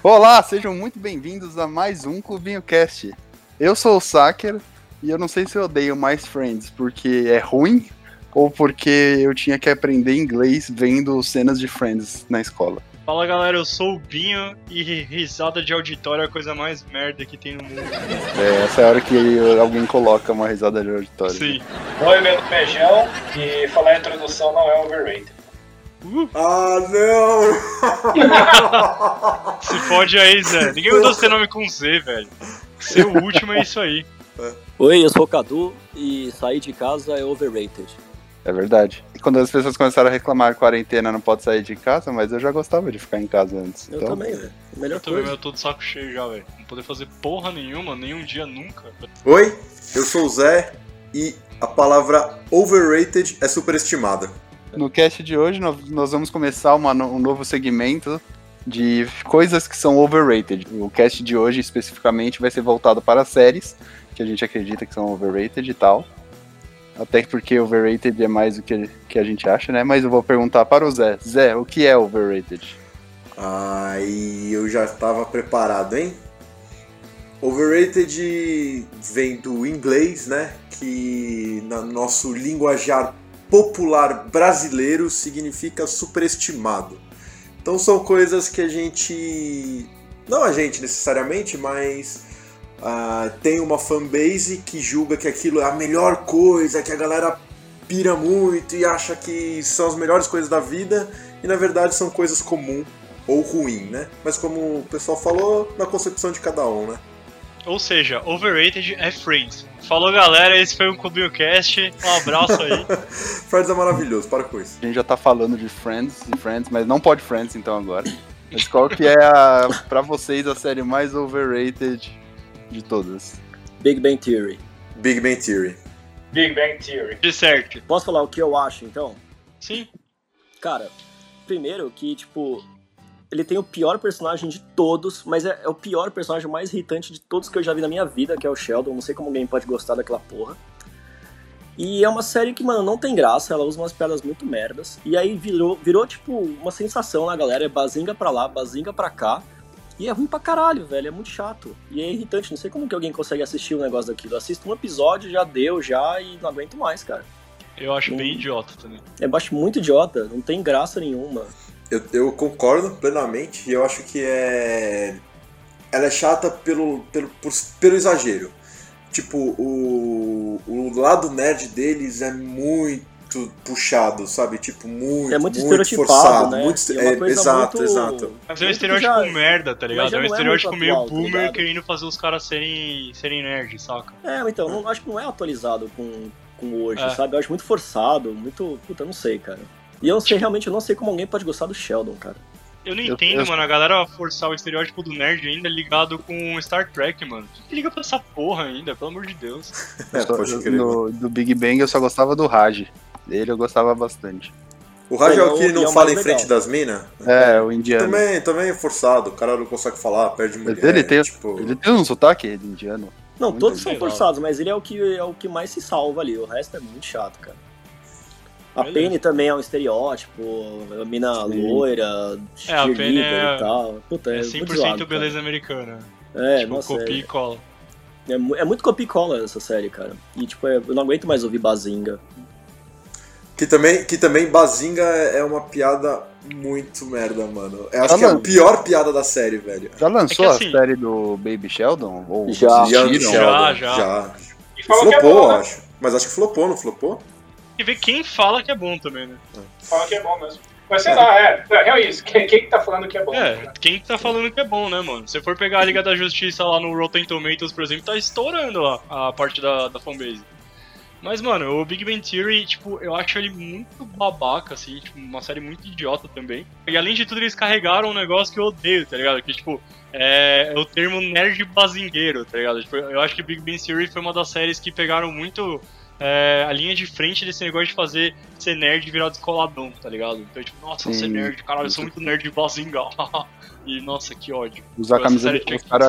Olá, sejam muito bem-vindos a mais um Clubinho Cast. Eu sou o Saker e eu não sei se eu odeio mais Friends porque é ruim ou porque eu tinha que aprender inglês vendo cenas de Friends na escola. Fala galera, eu sou o Binho e risada de auditório é a coisa mais merda que tem no mundo. É, essa é a hora que alguém coloca uma risada de auditório. Sim. Oi, meu nome é Gel e falar a introdução não é overrated. Ah, não! Se fode aí, Zé. Ninguém mandou seu nome com Z, velho. Ser o último é isso aí. Oi, eu sou o Cadu e sair de casa é overrated. É verdade. E quando as pessoas começaram a reclamar quarentena não pode sair de casa, mas eu já gostava de ficar em casa antes. Eu então, também, velho. Melhor Eu também coisa. eu tô de saco cheio já, velho. Não poder fazer porra nenhuma, nenhum dia nunca. Oi, eu sou o Zé e a palavra overrated é superestimada. No cast de hoje, nós vamos começar uma um novo segmento de coisas que são overrated. O cast de hoje, especificamente, vai ser voltado para séries, que a gente acredita que são overrated e tal. Até porque overrated é mais do que, que a gente acha, né? Mas eu vou perguntar para o Zé. Zé, o que é overrated? Aí eu já estava preparado, hein? Overrated vem do inglês, né? Que no nosso linguajar popular brasileiro significa superestimado. Então são coisas que a gente. Não a gente necessariamente, mas ah, tem uma fanbase que julga que aquilo é a melhor coisa, que a galera pira muito e acha que são as melhores coisas da vida, e na verdade são coisas comum ou ruim, né? Mas como o pessoal falou, na concepção de cada um, né? Ou seja, overrated é Friends. Falou galera, esse foi um Clubinho Cast. Um abraço aí. Friends é maravilhoso, para com isso. A gente já tá falando de Friends e Friends, mas não pode Friends então agora. Mas qual que é, a, pra vocês, a série mais overrated de todas? Big Bang Theory. Big Bang Theory. Big Bang Theory. De certo. Posso falar o que eu acho, então? Sim. Cara, primeiro que, tipo, ele tem o pior personagem de todos, mas é, é o pior personagem mais irritante de todos que eu já vi na minha vida, que é o Sheldon. Não sei como alguém pode gostar daquela porra. E é uma série que, mano, não tem graça, ela usa umas piadas muito merdas. E aí virou, virou tipo, uma sensação na galera, é bazinga pra lá, bazinga pra cá. E é ruim pra caralho, velho, é muito chato. E é irritante, não sei como que alguém consegue assistir um negócio daquilo. Assisto um episódio, já deu, já, e não aguento mais, cara. Eu acho bem Hum. idiota também. Eu acho muito idiota, não tem graça nenhuma. Eu, eu concordo plenamente e eu acho que é. Ela é chata pelo, pelo, por- pelo exagero. Tipo, o, o lado nerd deles é muito puxado, sabe? Tipo, muito, É muito muito estereotipado, forçado. né? Muito, é uma é, coisa exato, muito- exato. Mas é um estereótipo já- merda, tá ligado? É um é estereótipo muito meio atual, tá boomer ligado? querendo fazer os caras serem, serem nerds, saca? É, então, não, acho que não é atualizado com, com hoje, É. sabe? Eu acho muito forçado, muito. Puta, eu não sei, cara. E eu não sei, realmente, eu não sei como alguém pode gostar do Sheldon, cara. Eu não Eu- entendo, eu- mano, a galera forçar o estereótipo do nerd ainda ligado com Star Trek, mano. Quem que liga pra essa porra ainda, pelo amor de Deus? É, Só- pode crer. no, do Big Bang eu só gostava do Raj. Dele eu gostava bastante. O Raj é o que é o não mais fala em legal. frente das minas? É, o indiano. Também, também é forçado, o cara não consegue falar, perde mulher. Mas ele tem, tipo... ele tem um sotaque de indiano. Não, Muito todos são legal. forçados, mas ele é o que é o que mais se salva ali. O resto é muito chato, cara. A Beleza. Penny também é um estereótipo, a mina Sim. loira, É, a Penny é- e tal. Puta, é, É muito 100% zoado, beleza americana. cara. É, tipo, nossa, copia é, e cola. é, é muito copia e cola essa série, cara. E tipo, é- eu não aguento mais ouvir Bazinga. Que também, que também Bazinga é uma piada muito merda, mano. Eu acho que é a pior piada da série, velho. Já lançou É assim- a série do Baby Sheldon? Ou Já. Já. já. E falou que é Flopou, bom, né? acho. Mas acho que flopou, não flopou? E ver quem fala que é bom também, né? Fala que é bom mesmo. Mas sei lá, é, é, é isso. Quem, quem que tá falando que é bom? É, quem que tá falando que é bom, né, mano? Se for pegar a Liga da Justiça lá no Rotten Tomatoes, por exemplo, tá estourando lá a parte da, da fanbase. Mas, mano, o Big Bang Theory, tipo, eu acho ele muito babaca, assim, tipo, uma série muito idiota também. E além de tudo, eles carregaram um negócio que eu odeio, tá ligado? Que, tipo, é, é o termo nerd bazingueiro, tá ligado? Tipo, eu acho que Big Bang Theory foi uma das séries que pegaram muito é, a linha de frente desse negócio de fazer ser nerd virar descoladão, tá ligado? Então, tipo, nossa, Sim. ser nerd, caralho, eu sou muito nerd bazinga. e, nossa, que ódio. Usar a camisa série do tinha cara,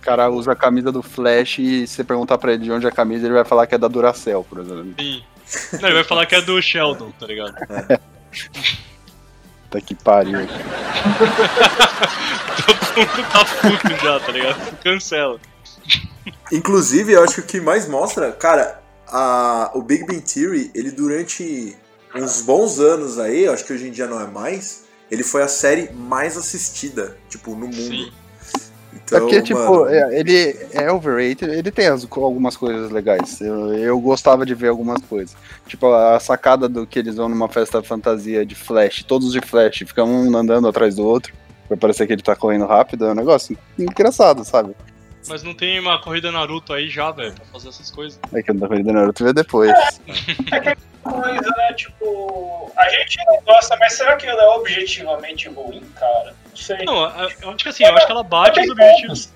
cara usa a camisa do Flash e se você perguntar pra ele de onde é a camisa, ele vai falar que é da Duracell, por exemplo. Sim. Não, ele vai falar que é do Sheldon, tá ligado? Puta que pariu. Todo mundo tá puto já, tá ligado? Cancela. Inclusive, eu acho que o que mais mostra, cara, a, o Big Bang Theory, ele durante uns bons anos aí, eu acho que hoje em dia não é mais, ele foi a série mais assistida, tipo, no mundo. Sim. É Então, porque, tipo, mano, é, ele é overrated, ele tem as- algumas coisas legais. Eu, eu gostava de ver algumas coisas. Tipo, a sacada do que eles vão numa festa fantasia de Flash, todos de Flash, ficam um andando atrás do outro, pra parecer que ele tá correndo rápido, é um negócio engraçado, sabe? Mas não tem uma corrida Naruto aí já, velho, pra fazer essas coisas. É que da corrida Naruto vê depois. Coisa, né? Tipo, a gente não gosta, mas será que ela é objetivamente ruim, cara? Não sei. Não, eu acho que assim, eu acho que ela bate os objetivos.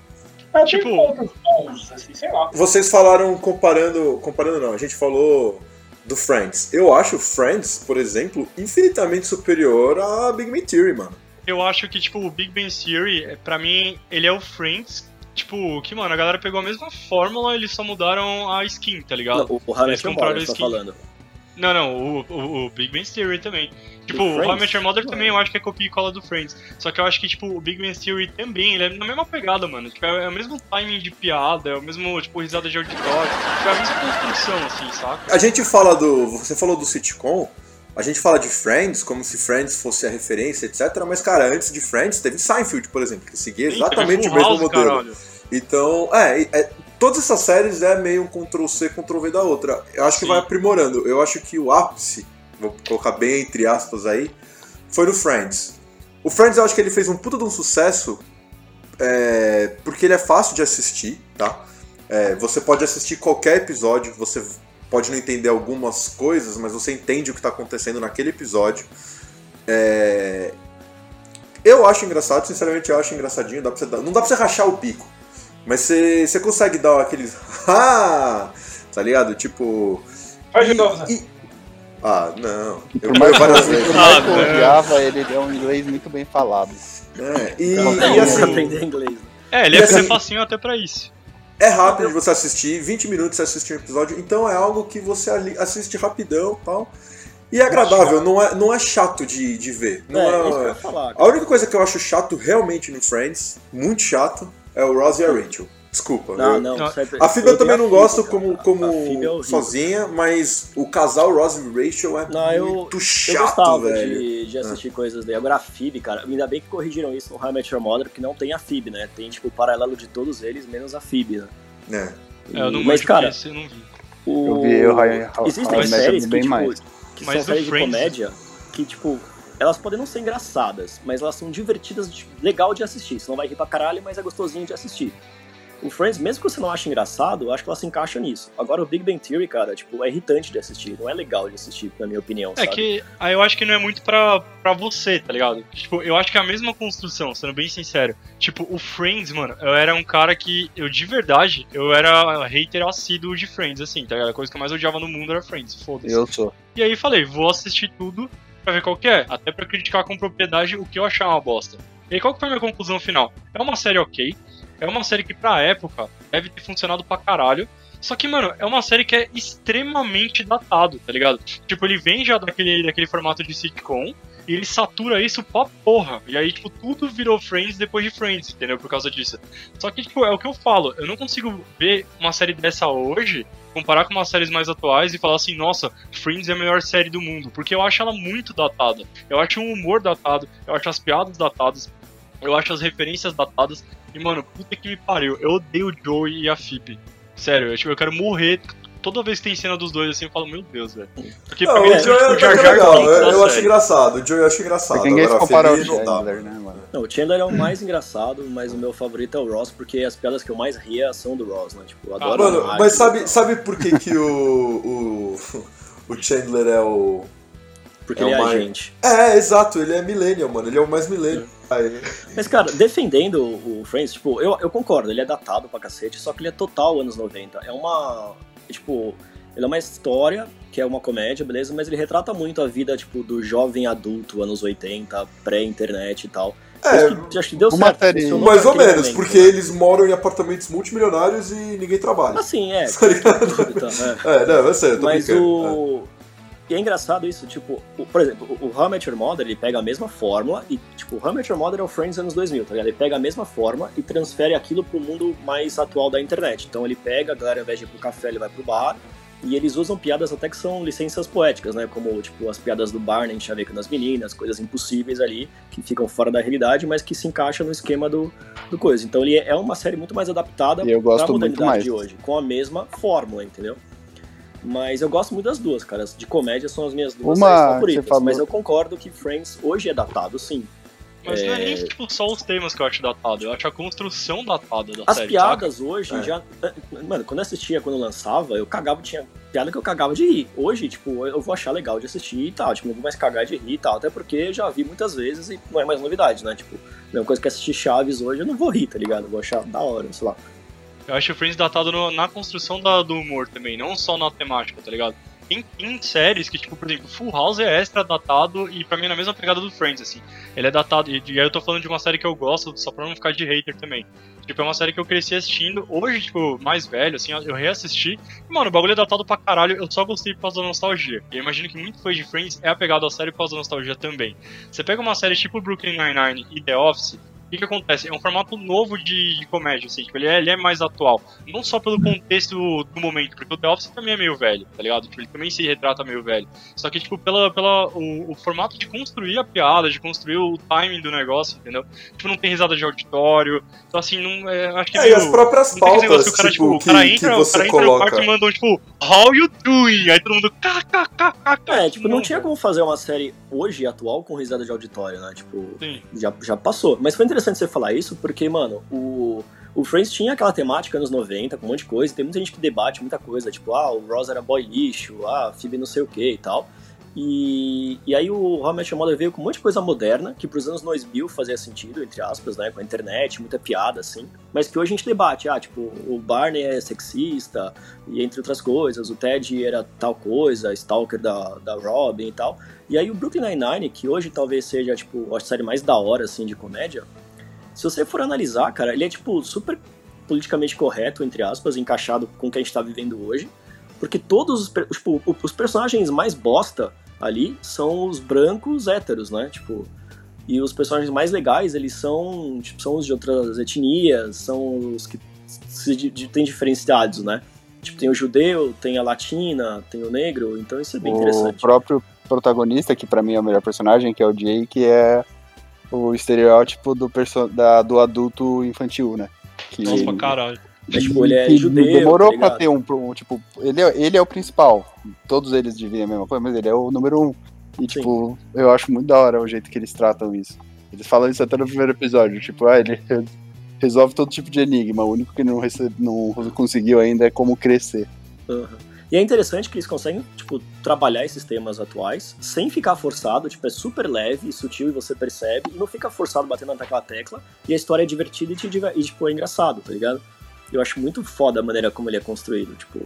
Tipo- pontos bons, assim, sei lá. Vocês falaram comparando. Comparando não, a gente falou do Friends. Eu acho Friends, por exemplo, infinitamente superior a Big Bang Theory, mano. Eu acho que, tipo, o Big Bang Theory, pra mim, ele é o Friends. Tipo, que, mano, a galera pegou a mesma fórmula, eles só mudaram a skin, tá ligado? Não, o compraram Mother tá falando. Não, não, o, o, o Big Bang Theory também. Tipo, O How I Friends? Met Your Mother também eu acho que é copia e cola do Friends. Só que eu acho que, tipo, o Big Bang Theory também, ele é na mesma pegada, mano. Tipo, é, é o mesmo timing de piada, é o mesmo, tipo, risada de auditório. Tipo, é a mesma construção, assim, saca? A gente fala do. Você falou do sitcom. A gente fala de Friends como se Friends fosse a referência, etc. Mas, cara, antes de Friends teve Seinfeld, por exemplo, que seguia exatamente o mesmo modelo. caralho. Então, é, é, todas essas séries é meio um Ctrl-C, Ctrl-V da outra. Eu acho que Sim. vai aprimorando. Eu acho que o ápice, vou colocar bem entre aspas aí, foi no Friends. O Friends eu acho que ele fez um puta de um sucesso é, porque ele é fácil de assistir, tá? É, você pode assistir qualquer episódio, você pode não entender algumas coisas, mas você entende o que tá acontecendo naquele episódio. É, eu acho engraçado, sinceramente eu acho engraçadinho, dá pra você dar- não dá pra você rachar o bico. Mas você, você consegue dar aqueles. Ah! Tá ligado? Tipo. Faz de e- novo, Zé. e- Ah, não. E Eu mais, várias que, vezes. por mais eu Ah, não. odiava, ele é um inglês muito bem falado. É, e, Não, e tem assim, aprender inglês. né? É, ele E ia ser assim- facinho até pra isso. É rápido de você assistir, 20 minutos você assistir um episódio, então é algo que você assiste rapidão e tal. E é agradável, não é, não é chato de, de ver. Não É, é- ia falar. A única coisa que eu acho chato realmente no Friends, muito chato, é o Ross e a Rachel. Desculpa. Não, eu- não. A Phoebe eu também não gosto como, como é sozinha, mas o casal Ross e Rachel é Não, eu- muito Eu chato, gostava velho. de, de assistir coisas daí. Agora a Phoebe, cara, ainda bem que corrigiram isso no How I Met Your Mother, porque não tem a Phoebe, né? Tem, tipo, o paralelo de todos eles, menos a Phoebe, né? É. É, eu não Mas, cara, esse eu não vi. o... Eu vi o High- How- Existem How séries que, bem tipo, mais. que Mas são séries de Friends- comédia que, tipo, elas podem não ser engraçadas, mas elas são divertidas, legal de assistir. Você não vai rir pra caralho, mas é gostosinho de assistir. O Friends, mesmo que você não ache engraçado, eu acho que ela se encaixa nisso. Agora o Big Bang Theory, cara, tipo, é irritante de assistir, não é legal de assistir, na minha opinião, É sabe? que aí eu acho que não é muito pra, pra você, tá ligado? Tipo, eu acho que é a mesma construção, sendo bem sincero. Tipo, o Friends, mano, eu era um cara que, eu de verdade, eu era hater assíduo de Friends, assim, tá ligado? A coisa que eu mais odiava no mundo era Friends, foda-se. Eu sou. E aí falei, vou assistir tudo pra ver qual que é, até pra criticar com propriedade o que eu achar uma bosta. E aí qual que foi a minha conclusão final? É uma série ok, é uma série que pra época deve ter funcionado pra caralho, só que, mano, é uma série que é extremamente datado, tá ligado? Tipo, ele vem já daquele, daquele formato de sitcom, e ele satura isso pra porra. E aí, tipo, tudo virou Friends depois de Friends, entendeu? Por causa disso. Só que, tipo, é o que eu falo, eu não consigo ver uma série dessa hoje comparar com umas séries mais atuais e falar assim, nossa, Friends é a melhor série do mundo, porque eu acho ela muito datada. Eu acho o humor datado, eu acho as piadas datadas, eu acho as referências datadas. E, mano, puta que me pariu, eu odeio o Joey e a Phoebe. Sério, eu, tipo, eu quero morrer. Toda vez que tem cena dos dois assim, eu falo, meu Deus, velho. Porque Não, pra mim o Joey são, tipo, é Jar Jar legal, eu, eu acho série. engraçado, o Joey eu acho engraçado. Porque ninguém se Agora, a compara ao. Chandler, né, mano? Não, o Chandler é o mais engraçado, mas o meu favorito é o Ross, porque as piadas que eu mais ria são do Ross, né? Tipo, eu adoro Mano, o Mark mas sabe, sabe por que, que o, o, o Chandler é o. Porque é ele é o mais- agente. É, exato, ele é millennial, mano. Ele é o mais millennial. Aí- Mas, cara, defendendo o Friends, tipo, eu, eu concordo, ele é datado pra cacete, só que ele é total anos 90. É uma. Tipo, ele é uma história, que é uma comédia, beleza, mas ele retrata muito a vida, tipo, do jovem adulto, anos 80, pré-internet e tal. É, acho, que, acho que deu uma certo. mais ou menos, momento, porque né? eles moram em apartamentos multimilionários e ninguém trabalha. Assim, é. Tá ligado? Então, é. É, não, eu sei, eu tô Mas brincando. o. e é engraçado isso, tipo, o- por exemplo, o, o How I Mother, ele pega a mesma fórmula e, tipo, o How I Mother é o Friends anos 2000, tá ligado? Ele pega a mesma forma e transfere aquilo pro mundo mais atual da internet. Então ele pega, a galera ao invés de ir pro café, ele vai pro bar, e eles usam piadas até que são licenças poéticas, né? Como, tipo, as piadas do Barney chavecando as meninas, coisas impossíveis ali, que ficam fora da realidade, mas que se encaixam no esquema do, do coisa. Então ele é uma série muito mais adaptada pra muito modernidade de hoje, com a mesma fórmula, entendeu? Mas eu gosto muito das duas, cara. As De comédia são as minhas duas Uma favoritas. falou- Mas eu concordo que Friends hoje é datado, sim. Mas não é nem É. tipo, só os temas que eu acho datado, eu acho a construção datada da As série. piadas hoje É. já. Mano, quando eu assistia, quando lançava, eu cagava, tinha piada que eu cagava de rir. Hoje, tipo, eu vou achar legal de assistir e tal. Tipo, não vou mais cagar de rir e tal. Até porque eu já vi muitas vezes e não é mais novidade, né? Tipo, a mesma coisa que assistir Chaves hoje, eu não vou rir, tá ligado? Eu vou achar da hora, sei lá. Eu acho o Friends datado no- na construção da- do humor também, não só na temática, tá ligado? Tem, tem séries que, tipo, por exemplo, Full House é extra datado e pra mim é na mesma pegada do Friends, assim. Ele é datado, e, e aí eu tô falando de uma série que eu gosto, só pra não ficar de hater também. Tipo, é uma série que eu cresci assistindo, hoje, tipo, mais velho, assim, eu reassisti. E, mano, o bagulho é datado pra caralho, eu só gostei por causa da nostalgia. E eu imagino que muito fã de Friends é apegado à série por causa da nostalgia também. Você pega uma série tipo Brooklyn Nine-Nine e The Office, que, que acontece? É um formato novo de, de comédia, assim, tipo, ele é, ele é mais atual. Não só pelo contexto do momento, porque o The Office também é meio velho, tá ligado? Tipo, ele também se retrata meio velho. Só que, tipo, pela, pela, o, o formato de construir a piada, de construir o timing do negócio, entendeu? Tipo, não tem risada de auditório. Então, assim, não. É, acho que É, e as próprias não pautas que o cara, tipo, tipo, o que, cara que entra, o você cara entra no coloca. quarto e mandam, tipo, How you doing? Aí todo mundo, kkkk. É, tipo, não tinha como fazer uma série hoje, atual, com risada de auditório, né? Tipo, Sim. já, já passou. Mas foi interessante você falar isso, porque, mano, o, o Friends tinha aquela temática anos 90, com um monte de coisa, tem muita gente que debate muita coisa, tipo, ah, o Ross era boy lixo, ah, a Phoebe não sei o que e tal. E, e aí o How I Met Your Mother veio com um monte de coisa moderna, que pros anos 2000 fazia sentido, entre aspas, né, com a internet, muita piada, assim, mas que hoje a gente debate, ah, tipo, o Barney é sexista, e entre outras coisas, o Ted era tal coisa, stalker da, da Robin e tal. E aí o Brooklyn Nine-Nine, que hoje talvez seja, tipo, a série mais da hora, assim, de comédia, se você for analisar, cara, ele é, tipo, super politicamente correto, entre aspas, encaixado com o que a gente tá vivendo hoje, porque todos os, tipo, o- os personagens mais bosta ali são os brancos héteros, né, tipo... E os personagens mais legais, eles são, tipo, são os de outras etnias, são os que se di- têm diferenciados, né? Tipo, tem o judeu, tem a latina, tem o negro, então isso é bem o interessante. próprio protagonista, que pra mim é o melhor personagem, que é o Jay, que é o estereótipo do, perso da, do adulto infantil, né? Que Nossa, pra caralho. É, tipo, ele é que judeu, Demorou tá pra ter um, um, Tipo, ele é, ele é o principal. Todos eles dividem a mesma coisa, mas ele é o número um. E, tipo, eu acho muito da hora o jeito que eles tratam isso. Eles falam isso até no primeiro episódio. Tipo, ah, ele resolve todo tipo de enigma. O único que ele não, recebe, não conseguiu ainda é como crescer. Aham. E é interessante que eles conseguem, tipo, trabalhar esses temas atuais sem ficar forçado, tipo, é super leve e sutil e você percebe, e não fica forçado batendo naquela tecla, e a história é divertida e, te, diver- e tipo, é engraçado, tá ligado? Eu acho muito foda a maneira como ele é construído, tipo...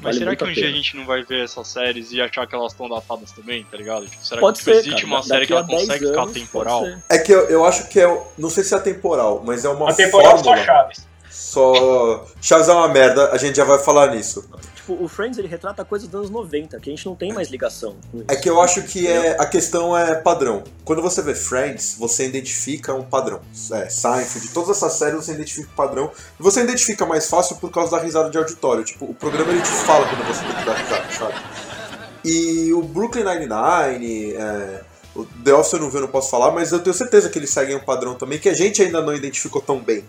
Mas vale será que um dia a gente não vai ver essas séries e achar que elas estão datadas também, tá ligado? Tipo, será Pode que ser, existe cara. uma Da- série que daqui ela a 10 consegue ficar anos, pode temporal? É que eu, eu acho que é. Não sei se é atemporal, mas é uma A temporada só fórmula. Chaves. Só. Chaves é uma merda, a gente já vai falar nisso. Tipo, o Friends, ele retrata coisas dos anos 90, que a gente não tem mais ligação com isso. É que eu acho que é, a questão é padrão. Quando você vê Friends, você identifica um padrão. É, Seinfeld, todas essas séries você identifica um padrão. E você identifica mais fácil por causa da risada de auditório. Tipo, o programa ele te fala quando você tem que dar risada, sabe? E o Brooklyn Nine-Nine, é, o The Office eu não vi, eu não posso falar, mas eu tenho certeza que eles seguem um padrão também que a gente ainda não identificou tão bem.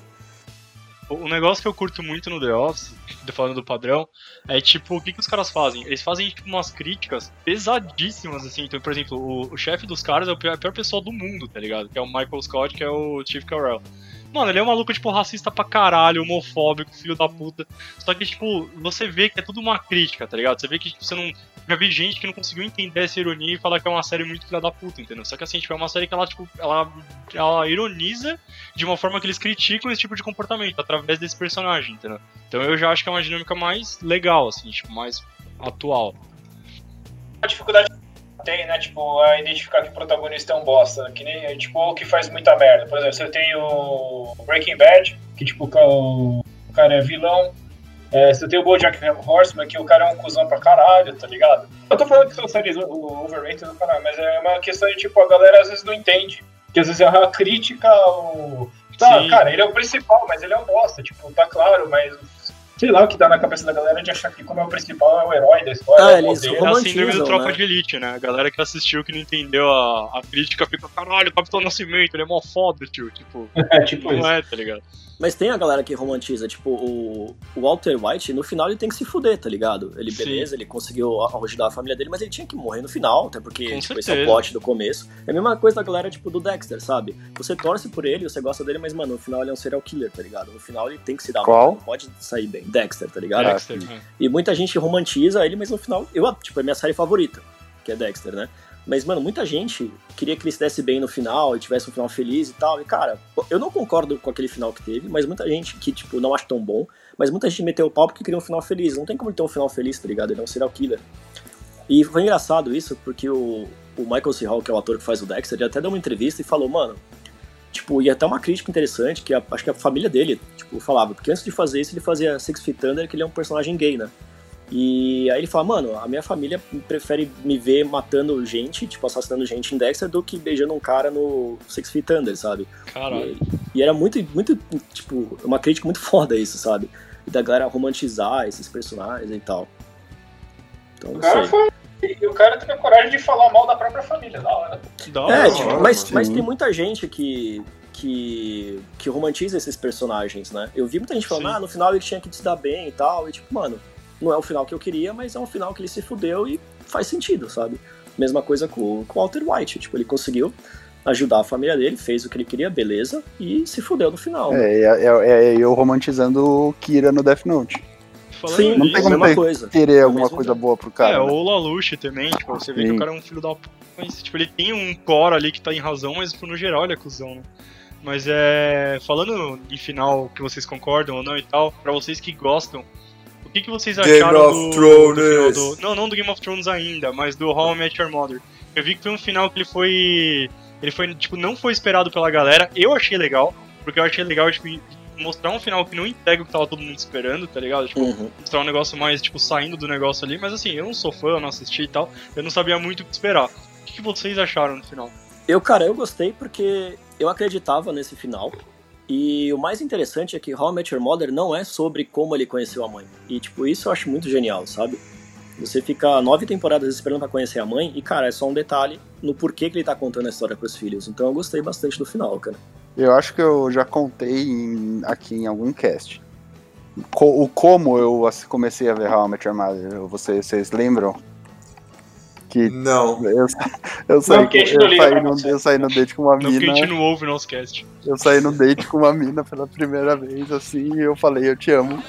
O negócio que eu curto muito no The Office, falando do padrão, é tipo, o que, que os caras fazem? Eles fazem tipo, umas críticas pesadíssimas, assim. Então, por exemplo, o, o chefe dos caras é o pior, a pior pessoa do mundo, tá ligado? Que é o Michael Scott, que é o Chief Carell. Mano, ele é um maluco, tipo, racista pra caralho, homofóbico, filho da puta. Só que, tipo, você vê que é tudo uma crítica, tá ligado? Você vê que tipo, você não. Já vi gente que não conseguiu entender essa ironia e falar que é uma série muito filha da puta, entendeu? Só que assim, tipo, é uma série que ela, tipo, ela, ela ironiza de uma forma que eles criticam esse tipo de comportamento, através desse personagem, entendeu? Então eu já acho que é uma dinâmica mais legal, assim, tipo, mais atual. A dificuldade tem, né? Tipo, a identificar que o protagonista é um bosta. Que nem, tipo, que faz muita merda. Por exemplo, você tem o Breaking Bad, que tipo, ca- o cara é vilão. É, você tem o Bojack Horseman, que o cara é um cuzão pra caralho, tá ligado? Eu tô falando que são séries o- overrated do caralho, mas é uma questão de, tipo, a galera às vezes não entende. Que às vezes é uma crítica ao... Tá, Sim. cara, ele é o principal, mas ele é um bosta, tipo, tá claro, mas... Sei lá o que dá na cabeça da galera de achar que como é o principal é o herói da história, Ah, é o eles poder. É a síndrome do Tropa né? de Elite, né? A galera que assistiu, que não entendeu a, a crítica, fica, caralho, Capitão Nascimento, ele é mó foda, tio. Tipo, É, tipo isso. não é, tá ligado? Mas tem a galera que romantiza, tipo, o, o Walter White, no final ele tem que se fuder, tá ligado? Ele, Sim. beleza, ele conseguiu ajudar a família dele, mas ele tinha que morrer no final, até porque Com tipo, esse é o plot do começo. É a mesma coisa da galera, tipo, do Dexter, sabe? Você torce por ele, você gosta dele, mas, mano, no final ele é um serial killer, tá ligado? No final ele tem que se dar Qual? mal, não pode sair bem. Dexter, tá ligado? Dexter, sim. é. E muita gente romantiza ele, mas no final, eu, tipo, é minha série favorita, que é Dexter, né? Mas, mano, muita gente queria que ele se desse bem no final e tivesse um final feliz e tal. E, cara, eu não concordo com aquele final que teve, mas muita gente que, tipo, não acha tão bom. Mas muita gente meteu o pau porque queria um final feliz. Não tem como ele ter um final feliz, tá ligado? Ele é um serial killer. E foi engraçado isso, porque o, o Michael C. Hall, que é o ator que faz o Dexter, ele até deu uma entrevista e falou, mano, tipo, e até uma crítica interessante, que a- acho que a família dele, tipo, falava, porque antes de fazer isso, ele fazia Six Feet Under, que ele é um personagem gay, né? E aí ele fala, mano, a minha família prefere me ver matando gente, tipo, assassinando gente em Dexter, do que beijando um cara no Six Feet Under, sabe? Caralho. E, e era muito, muito, tipo, uma crítica muito foda isso, sabe? E da galera romantizar esses personagens e tal. Então, O não cara sei. foi. E o cara teve a coragem de falar mal da própria família, da hora. Da É, hora, tipo, mano. mas, sim. mas tem muita gente que, que, que romantiza esses personagens, né? Eu vi muita gente falando, Sim. ah, no final ele tinha que se dar bem e tal, e tipo, mano, não é o final que eu queria, mas é um final que ele se fudeu e faz sentido, sabe? Mesma coisa com com o Walter White, tipo, ele conseguiu ajudar a família dele, fez o que ele queria, beleza, e se fudeu no final. né? É, é, é- é eu romantizando o Kira no Death Note. Falando Sim, não tem como ter- coisa. Querer alguma coisa jeito. boa pro É, cara. né? o Laluche também, tipo, você vê que Sim. o cara é um filho da p, mas, tipo, ele tem um core ali que tá em razão, mas, tipo, no geral ele é cuzão, né? Mas é. Falando em final que vocês concordam ou não e tal, pra vocês que gostam, o que, que vocês Game acharam of do, Thrones. do final do. Não, não do Game of Thrones ainda, mas do How I Met Your Mother. Eu vi que foi um final que ele foi. Ele foi, tipo, não foi esperado pela galera. Eu achei legal, porque eu achei legal, tipo, mostrar um final que não entrega o que tava todo mundo esperando, tá ligado? Tipo, Uhum. mostrar um negócio mais, tipo, saindo do negócio ali, mas assim, eu não sou fã, eu não assisti e tal, eu não sabia muito o que esperar. O que, que vocês acharam no final? Eu, cara, eu gostei porque eu acreditava nesse final. E o mais interessante é que How I Met Your Mother não é sobre como ele conheceu a mãe. E, tipo, isso eu acho muito genial, sabe? Você fica nove temporadas esperando pra conhecer a mãe e, cara, é só um detalhe no porquê que ele tá contando a história pros filhos. Então eu gostei bastante do final, cara. Eu acho que eu já contei em- aqui em algum cast. Co- o como eu comecei a ver How I Met Your Mother. Vocês, vocês lembram? Que Não. eu, eu, saí, a eu, não liga saí no, eu saí no date com uma Não, porque a mina. gente não ouve o nosso cast. Eu saí no date com uma mina pela primeira vez, assim, e eu falei, eu te amo.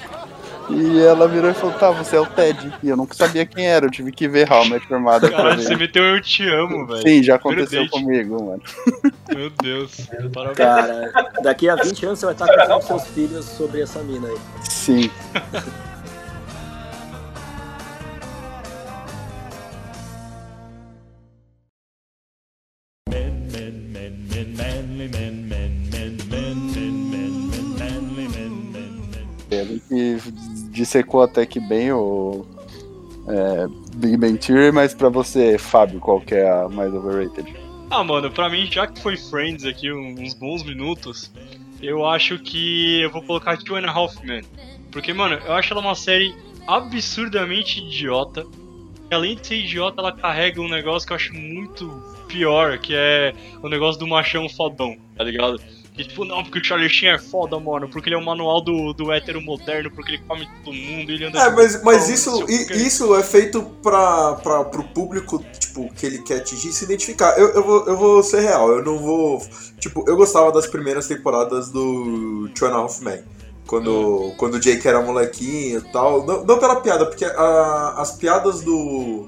E ela virou e falou, tá, você é o Ted. E eu nunca sabia quem era, eu tive que ver How I Met Your Mother você meteu eu te amo, velho. Sim, já aconteceu comigo, mano. Meu Deus. Parabéns. Cara, daqui a 20 anos você vai estar contando pros seus filhos sobre essa mina aí. Sim. que dissecou até que bem o é, Big Bang Theory, mas pra você, Fábio, qual que é a mais overrated? Ah, mano, pra mim, já que foi Friends aqui uns bons minutos, eu acho que eu vou colocar Two and a Half Men. Porque, mano, eu acho ela uma série absurdamente idiota. Além de ser idiota, ela carrega um negócio que eu acho muito pior, que é o negócio do machão fodão, tá ligado? Que tipo, não, porque o Charlie Sheen é foda, mano, porque ele é o manual do, do hétero moderno, porque ele come todo mundo, ele anda É, mas, mas isso, quê. isso é feito pra, pra, pro público, tipo, que ele quer atingir se identificar. Eu, eu, vou, eu vou ser real, eu não vou. Tipo, eu gostava das primeiras temporadas do Two and a Half Men. Quando, quando o Jake era molequinho e tal. Não, não pela piada, porque a- as piadas do.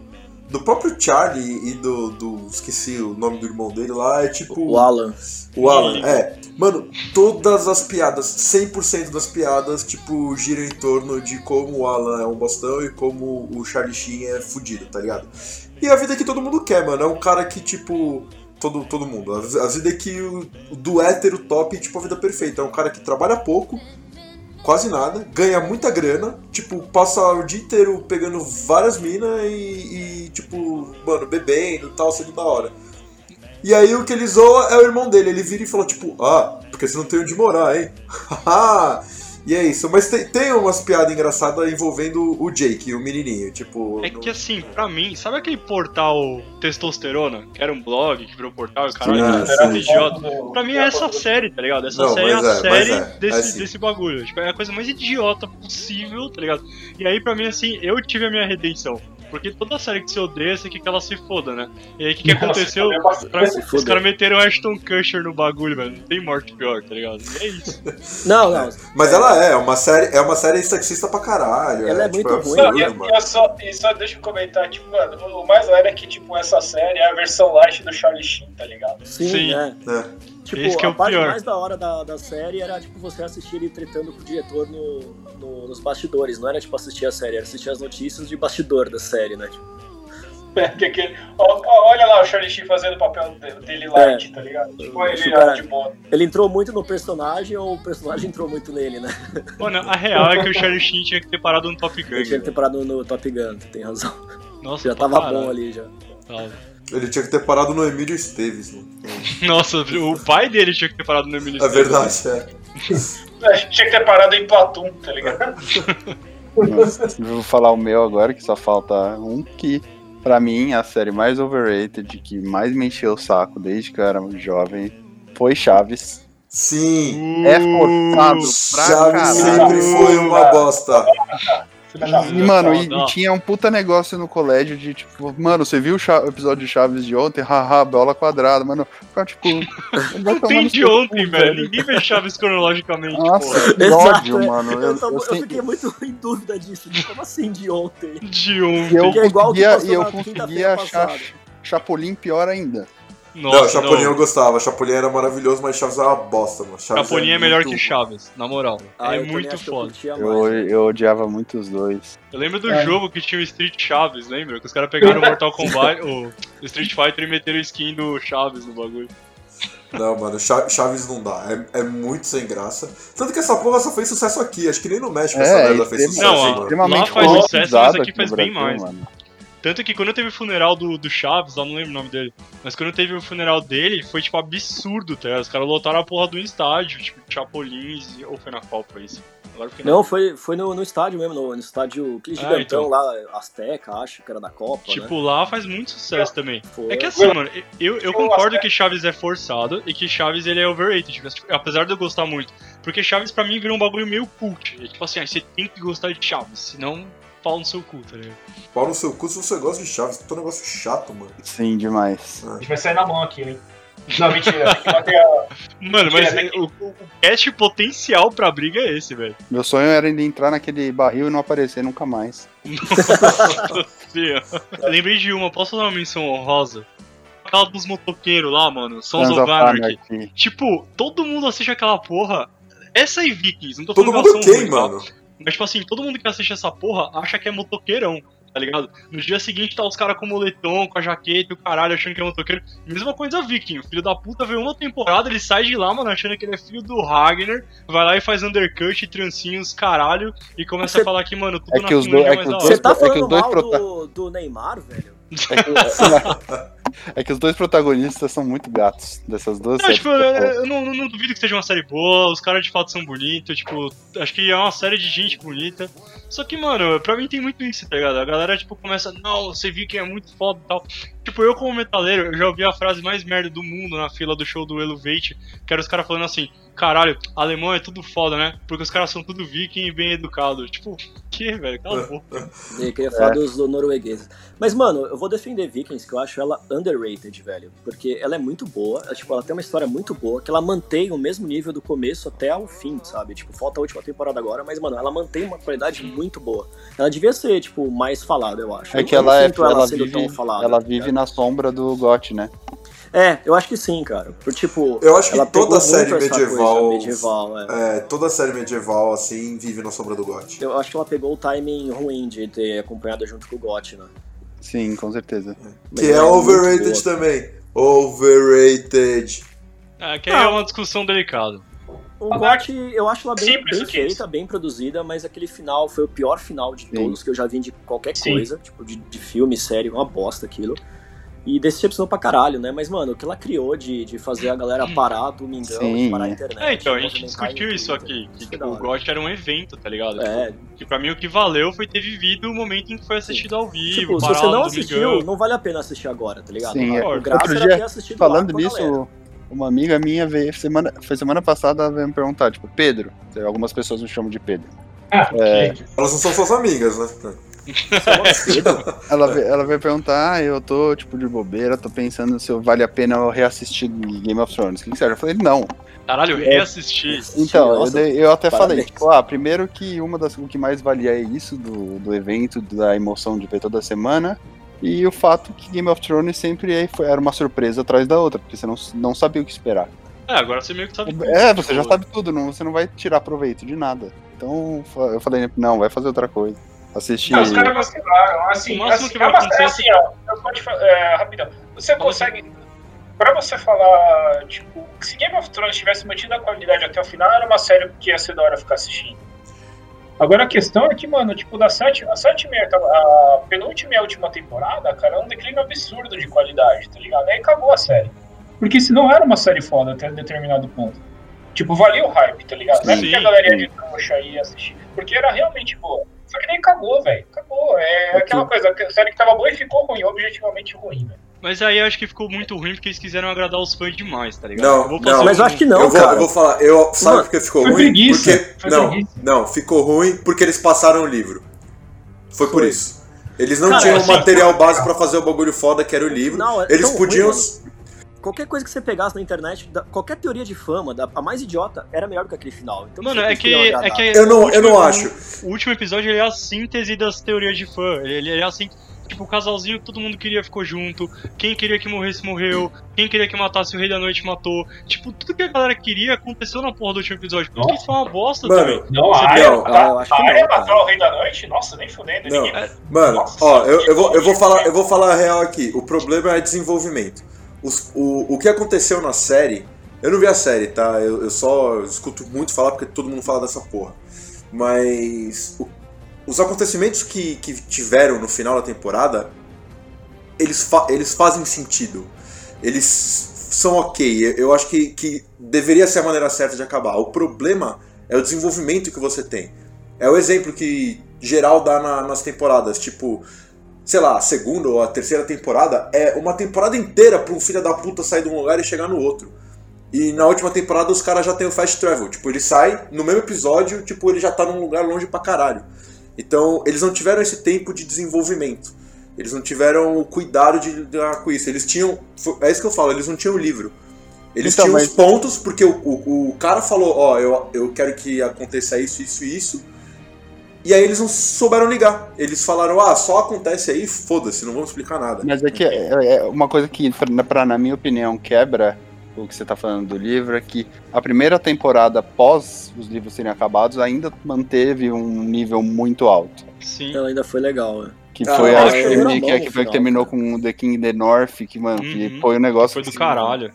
Do próprio Charlie e do, do. Esqueci o nome do irmão dele lá, é tipo. O Alan. O Alan, é. Mano, todas as piadas, 100% das piadas, tipo, giram em torno de como o Alan é um bostão e como o Charlie Sheen é fudido, tá ligado? E a vida que todo mundo quer, mano. É um cara que, tipo. Todo, todo mundo. A, a vida que o, do hétero top, tipo, a vida perfeita. É um cara que trabalha pouco, quase nada, ganha muita grana, tipo, passa o dia inteiro pegando várias minas e, e, tipo, mano, bebendo e tal, sendo da hora. E aí o que ele zoa é o irmão dele, ele vira e fala, tipo, ah, porque você não tem onde morar, hein? Haha! E é isso, mas tem, tem umas piadas engraçadas envolvendo o Jake, o menininho, tipo... É no- que assim, pra mim, sabe aquele portal Testosterona? Que era um blog, que virou portal, e caralho, sim. era idiota. Pra mim é essa série, tá ligado? Essa Não, série é a é, série é, desse, é sim. desse bagulho. Tipo, é a coisa mais idiota possível, tá ligado? E aí, pra mim, assim, eu tive a minha redenção. Porque toda série que você odeia, você quer que ela se foda, né? E aí, o que, que aconteceu? Os caras- Se Os caras meteram Ashton Kutcher no bagulho, velho. Não tem morte pior, tá ligado? E é isso. Não, não. Mas ela é, é uma série, é uma série sexista pra caralho. Ela é tipo, muito ruim, Não, absurdo, e, né, mano. e eu só, e só deixa eu comentar, tipo, mano, o mais legal é que, tipo, essa série é a versão light do Charlie Sheen, tá ligado? Sim, Sim. é. É. Tipo, Esse que é a o parte pior. mais da hora da, da série era, tipo, você assistir ele tretando com o diretor no, no- nos bastidores. Não era, tipo, assistir a série, era assistir as notícias de bastidor da série, né? Tipo, É, que ó, olha lá o Charlie Sheen fazendo o papel de- dele light, tá ligado? Tipo, ele Esse cara- de boa. ele entrou muito no personagem ou o personagem entrou muito nele, né? Mano, a real é que o Charlie Sheen tinha que ter parado no Top Gun. Ele tinha que ter velho. parado no, Top Gun, tu tem razão. Nossa, Já tava bom ali, já. Tava. Ele tinha que ter parado no Emílio Esteves, mano. Nossa, o pai dele tinha que ter parado no Emílio É Esteves. verdade, é. É, tinha que ter parado em Platum, tá ligado? Eu vou falar o meu agora, que só falta um que, pra mim, a série mais overrated, que mais me encheu o saco desde que eu era jovem, foi Chaves. Sim. É forçado pra Chaves caralho. sempre foi uma bosta. E, mano, e, e tinha um puta negócio no colégio de tipo, mano, você viu o episódio de Chaves de ontem? Haha, bola quadrada, mano. Ficava tipo. Tem de ontem, velho. Ninguém vê Chaves cronologicamente, Nossa, porra. que Exato, ódio, é. mano. Eu, Eu, eu eu fiquei muito em dúvida disso. de Como assim de ontem? De E ontem. eu Que é igual o que conseguia, e eu na conseguia quinta-feira achar. Chapolin pior ainda. Nossa, não, Chapolin eu não. gostava. Chapolin era maravilhoso, mas Chaves era uma bosta, mano. Chaves Chapolin é melhor que muito- Chaves, na moral. Ah, é eu muito que eu foda. Eu, mais, né? eu odiava muito os dois. Eu lembro do É. jogo que tinha o Street Chaves, lembra? Que os caras pegaram o Mortal Kombat, o Street Fighter e meteram skin do Chaves no bagulho. Não, mano, Cha- Chaves não dá. É, é muito sem graça. Tanto que essa porra só fez sucesso aqui. Acho que nem no México essa É, merda fez sucesso, Não, mano. extremamente lá faz sucesso, mas aqui faz bem Brasil, mais. mano. Tanto que quando teve o funeral do, do Chaves, lá não lembro o nome dele, mas quando teve o funeral dele, foi tipo absurdo, tá? Os caras lotaram a porra do estádio, tipo, Chapolins, ou foi na Copa isso? Agora eu fiquei na- Não, foi, foi no, no estádio mesmo, no, no estádio aquele Ah, gigantão então. lá, Azteca, acho que era da Copa, Tipo, lá faz muito sucesso também. né? Foi. É que assim, mano, eu, eu concordo que Chaves é forçado e que Chaves ele é overrated, tipo, apesar de eu gostar muito. Porque Chaves pra mim virou um bagulho meio cult. É tipo assim, ah, você tem que gostar de Chaves, senão pau no seu cu, tá ligado? Pau no seu cu se você gosta de Chaves. Puta negócio chato, mano. Sim, demais. A gente vai sair na mão aqui, hein? Não, mentira. Tem que manter a... Mano, mas É, o, o, cast potencial pra briga é esse, velho. Meu sonho era ainda entrar naquele barril e não aparecer nunca mais. Eu lembrei de uma, posso dar uma menção honrosa? Aquela dos motoqueiros lá, mano, Sons of Anarchy. Anarchy. Tipo, todo mundo assiste aquela porra. Essa e Vikings, não tô Todo falando que mundo quem, tá? mano? Mas, tipo assim, todo mundo que assiste essa porra acha que é motoqueirão, tá ligado? No dia seguinte tá os caras com moletom, com a jaqueta e o caralho, achando que é motoqueiro. Mesma coisa Viking, o filho da puta vê uma temporada, ele sai de lá, mano, achando que ele é filho do Ragnar, vai lá e faz undercut, trancinhos, caralho, e começa Você- a falar que, mano, tudo É na que os Finlândia dois- é é mais que os hora. Você tá é que os falando dois mal prota- do, do Neymar, velho? É que, é que os dois protagonistas são muito gatos dessas duas Não, séries. tipo, eu, não- não duvido que seja uma série boa, os caras de fato são bonitos, tipo, acho que é uma série de gente bonita. Só que, mano, pra mim tem muito isso, tá ligado? A galera, tipo, começa, não, você viu que é muito foda e tal. Tipo, eu como metaleiro, eu já ouvi a frase mais merda do mundo na fila do show do Elevate, que era os caras falando assim, caralho, alemão é tudo foda, né? Porque os caras são tudo viking e bem educados. Tipo, que, velho? Cala a boca. Eu queria falar dos do noruegueses. Mas, mano, eu vou defender Vikings, que eu acho ela underrated, velho. Porque ela é muito boa, ela, tipo, ela tem uma história muito boa, que ela mantém o mesmo nível do começo até o fim, sabe? Tipo, falta a última temporada agora, mas, mano, ela mantém uma qualidade muito boa. Ela devia ser, tipo, mais falada, eu acho. É Eu que não ela, é, ela, ela, sendo vive, tão falada. ela vive ligado? na sombra do GOT, né? É, eu acho que sim, cara. Por, tipo, Eu acho que ela toda série medieval- medieval, é. É, toda série medieval, assim, vive na sombra do GOT. Eu acho que ela pegou o timing ruim de ter acompanhado junto com o GOT, né? Sim, com certeza. Mas Que é muito overrated boa. também. Overrated. É, que aí é uma discussão delicada. O GOT, eu acho ela bem, Simples bem feita, bem produzida, mas aquele final foi o pior final de Sim. todos que eu já vi de qualquer Sim. coisa, tipo, de, de filme, série, uma bosta aquilo. E decepcionou pra caralho, né? Mas, mano, o que ela criou de, de fazer a galera parar do Mingão, Sim, de parar a é. internet. É, então, a gente discutiu isso aqui, que isso foi tipo, o. GOT era um evento, tá ligado? É, Tipo, que pra mim o que valeu foi ter vivido o momento em que foi assistido ao vivo, tipo, se você não assistiu, Domingão. não vale a pena assistir agora, tá ligado? Sim, o é. graça Outro era dia, ter assistido lá Falando nisso, uma amiga minha veio semana, foi semana passada veio me perguntar, tipo, Pedro, algumas pessoas me chamam de Pedro. Ah, É. gente. Elas não são suas amigas, né? Ela veio, ela veio perguntar, ah, eu tô, tipo, de bobeira, tô pensando se vale a pena eu reassistir Game of Thrones. O que que você acha? Eu falei, não. Caralho, eu É. reassisti. Então, eu, Nossa, dei- eu até falei, parabéns. tipo, ah, primeiro que uma das o que mais valia é isso do, do evento, da emoção de ver toda semana. E o fato que Game of Thrones sempre é- foi- era uma surpresa atrás da outra, porque você não, não sabia o que esperar. É, agora você meio que sabe tudo, É, você já tipo, sabe tudo, não, você não vai tirar proveito de nada. Então eu falei, não, vai fazer outra coisa. Assistir. Não, os caras vacilaram. Assim, assim, que vai é acontecer é assim, ó. Eu é, rapidão. Você consegue. Pra você falar, tipo, se Game of Thrones tivesse mantido a qualidade até o final, era uma série que ia ser da hora ficar assistindo. Agora a questão é que, mano, tipo, da sétima, a sétima e a, a penúltima e a última temporada, cara, é um declínio absurdo de qualidade, tá ligado? Aí acabou a série. Porque senão era uma série foda até determinado ponto. Tipo, valia o hype, tá ligado? Não é porque a galera sim. de trouxa ia assistir. Porque era realmente boa. Só que nem acabou, velho. Acabou. É aquela coisa, a série que tava boa e ficou ruim, objetivamente ruim, velho. Mas aí eu acho que ficou muito ruim porque eles quiseram agradar os fãs demais, tá ligado? Não, não. Mas eu acho que não, eu, vou, cara. eu vou falar, eu, sabe Mano, por que ficou ruim? preguiça, Porque. foi não, preguiça. não, ficou ruim porque eles passaram o livro. Foi por Foi. isso. Eles não Cara, tinham assim, material base pra fazer o bagulho foda que era o livro. Não, é eles podiam. ruim, Qualquer coisa que você pegasse na internet, da- qualquer teoria de fama, da- a mais idiota, era melhor do que aquele final. Então, Mano, é que, é agradar? que eu não, o eu não último- acho. O último episódio ele é a síntese das teorias de fã. Ele, ele é assim, tipo, o casalzinho que todo mundo queria ficou junto. Quem queria que morresse, morreu. Quem queria que matasse o Rei da Noite, matou. Tipo, tudo que a galera queria aconteceu na porra do último episódio. Por isso que isso foi uma bosta Mano, também. Não, Você a Ah, eu acho que não, matou o Rei da Noite? Nossa, nem fudendo. Não. Ninguém... Mano, Nossa, ó, eu, eu, vou, eu, vou falar, eu vou falar a real aqui. O problema é desenvolvimento. Os- o, o que aconteceu na série. Eu não vi a série, tá? Eu, eu só escuto muito falar porque todo mundo fala dessa porra. Mas. o- os acontecimentos que, que tiveram no final da temporada. Eles, fa- eles fazem sentido. Eles são ok. Eu- acho que, que deveria ser a maneira certa de acabar. O problema é o desenvolvimento que você tem. É o exemplo que geral dá na- nas temporadas. Tipo, sei lá, a segunda ou a terceira temporada é uma temporada inteira pra um filho da puta sair de um lugar e chegar no outro. E na última temporada os caras já tem o fast travel. Tipo, ele sai no mesmo episódio, tipo, ele já tá num lugar longe pra caralho. Então, eles não tiveram esse tempo de desenvolvimento. Eles não tiveram o cuidado de lidar com isso. Eles tinham. É isso que eu falo, eles não tinham o livro. Eles Então, tinham mas- os pontos, porque o, o, o cara falou, ó, eu, eu quero que aconteça isso, isso e isso. E aí eles não souberam ligar. Eles falaram, ah, só acontece aí, foda-se, não vamos explicar nada. Mas é que é, é uma coisa que, pra, pra- na minha opinião, quebra o que você tá falando do livro, é que a primeira temporada, após os livros serem acabados, ainda manteve um nível muito alto. Sim. Ela ainda foi legal, né? Que Ah, foi a acho que que, era que, que foi que terminou cara. com The King in the North, que, mano, que Uhum. foi um negócio. Foi do que- caralho.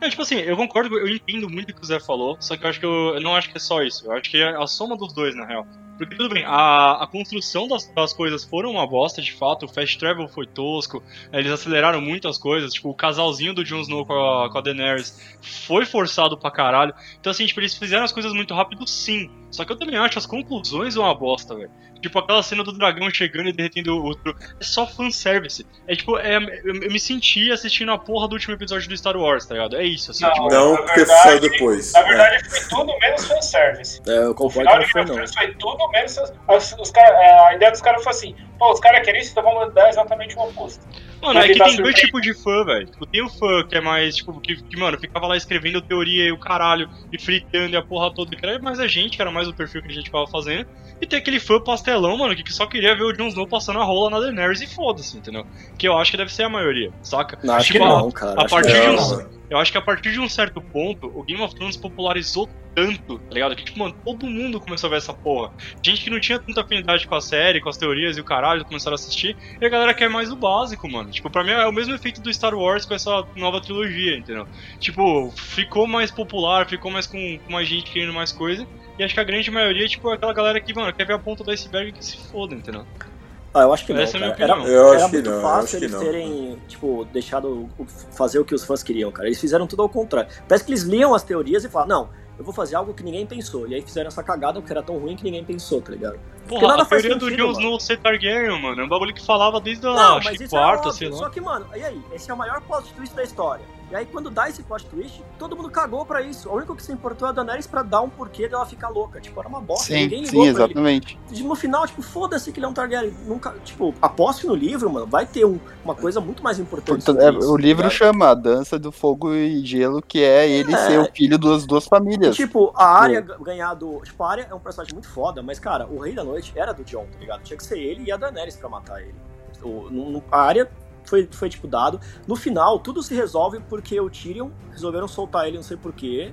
É, tipo assim, eu concordo, eu entendo muito o que o Zé falou, só que eu acho que eu, eu não acho que é só isso. Eu acho que é a soma dos dois, na real. Porque tudo bem, a, a construção das, das coisas foram uma bosta, de fato, o fast travel foi tosco, eles aceleraram muito as coisas, tipo, o casalzinho do Jon Snow com a, com a Daenerys foi forçado pra caralho. Então assim, tipo, eles fizeram as coisas muito rápido sim. Só que eu também acho as conclusões uma bosta, velho. Tipo, aquela cena do dragão chegando e derretendo o outro. É só fanservice. É tipo, é, eu, eu me senti assistindo a porra do último episódio do Star Wars, tá ligado? É isso, assim, Não, tipo. Não, porque verdade- saiu depois. Na verdade, foi tudo menos fanservice. É, eu O concordo não foi, não. Foi tudo menos. Os, os cara, a ideia dos caras foi assim: pô, os caras queriam isso, então vamos dar exatamente o oposto. Mano, é que tem dois tipos de fã, velho. Tipo, tem o fã que é mais, tipo, que, que, mano, ficava lá escrevendo teoria e o caralho, e fritando e a porra toda, que era mais a gente, que era mais o perfil que a gente ficava fazendo. E tem aquele fã pastelão, mano, que, só queria ver o Jon Snow passando a rola na Daenerys e foda-se, entendeu? Que eu acho que deve ser a maioria, saca? Não, acho Tipo, que não, cara. a partir de não. Eu acho que a partir de um certo ponto, o Game of Thrones popularizou tanto, tá ligado? Que, tipo, mano, todo mundo começou a ver essa porra. Gente que não tinha tanta afinidade com a série, com as teorias e o caralho, começaram a assistir. E a galera quer mais o básico, mano. Tipo, pra mim é o mesmo efeito do Star Wars com essa nova trilogia, entendeu? Tipo, ficou mais popular, ficou mais com, com mais gente querendo mais coisa. E acho que a grande maioria, tipo, é aquela galera que, mano, quer ver a ponta do iceberg que se foda, entendeu? Ah, eu acho que não. Essa é a minha cara. Era, opinião. Eu era acho que muito não, fácil eles não. terem, tipo, deixado fazer o que os fãs queriam, cara. Eles fizeram tudo ao contrário. Parece que eles liam as teorias e falaram, não, eu vou fazer algo que ninguém pensou. E aí fizeram essa cagada porque era tão ruim que ninguém pensou, tá ligado? Porra, nada a teoria do sentido, Jon mano. Snow ser Targaryen, mano, é um bagulho que falava desde a Não, acho mas que isso era quarta, óbvio. sei lá. Só que, mano, e aí? Esse é o maior plot twist da história. E aí, quando dá esse plot twist, todo mundo cagou pra isso. O único que se importou é a Daenerys pra dar um porquê dela ficar louca. Tipo, era uma bosta. Ninguém Sim, ligou sim, ele. exatamente. E No final, tipo, foda-se que ele é um Targaryen. Nunca, tipo, aposte no livro, mano, vai ter um- uma coisa muito mais importante. Portanto, é, isso, o livro chama A Dança do Fogo e Gelo, que é ele É. ser o filho das duas famílias. Tipo, a área ganhar do. Tipo, a área é um personagem muito foda, mas, cara, o Rei da Noite era do Jon, tá ligado? Tinha que ser ele e a Daenerys pra matar ele. O, no- no- a área foi, foi, tipo, dado. No final, tudo se resolve porque o Tyrion resolveram soltar ele, não sei porquê.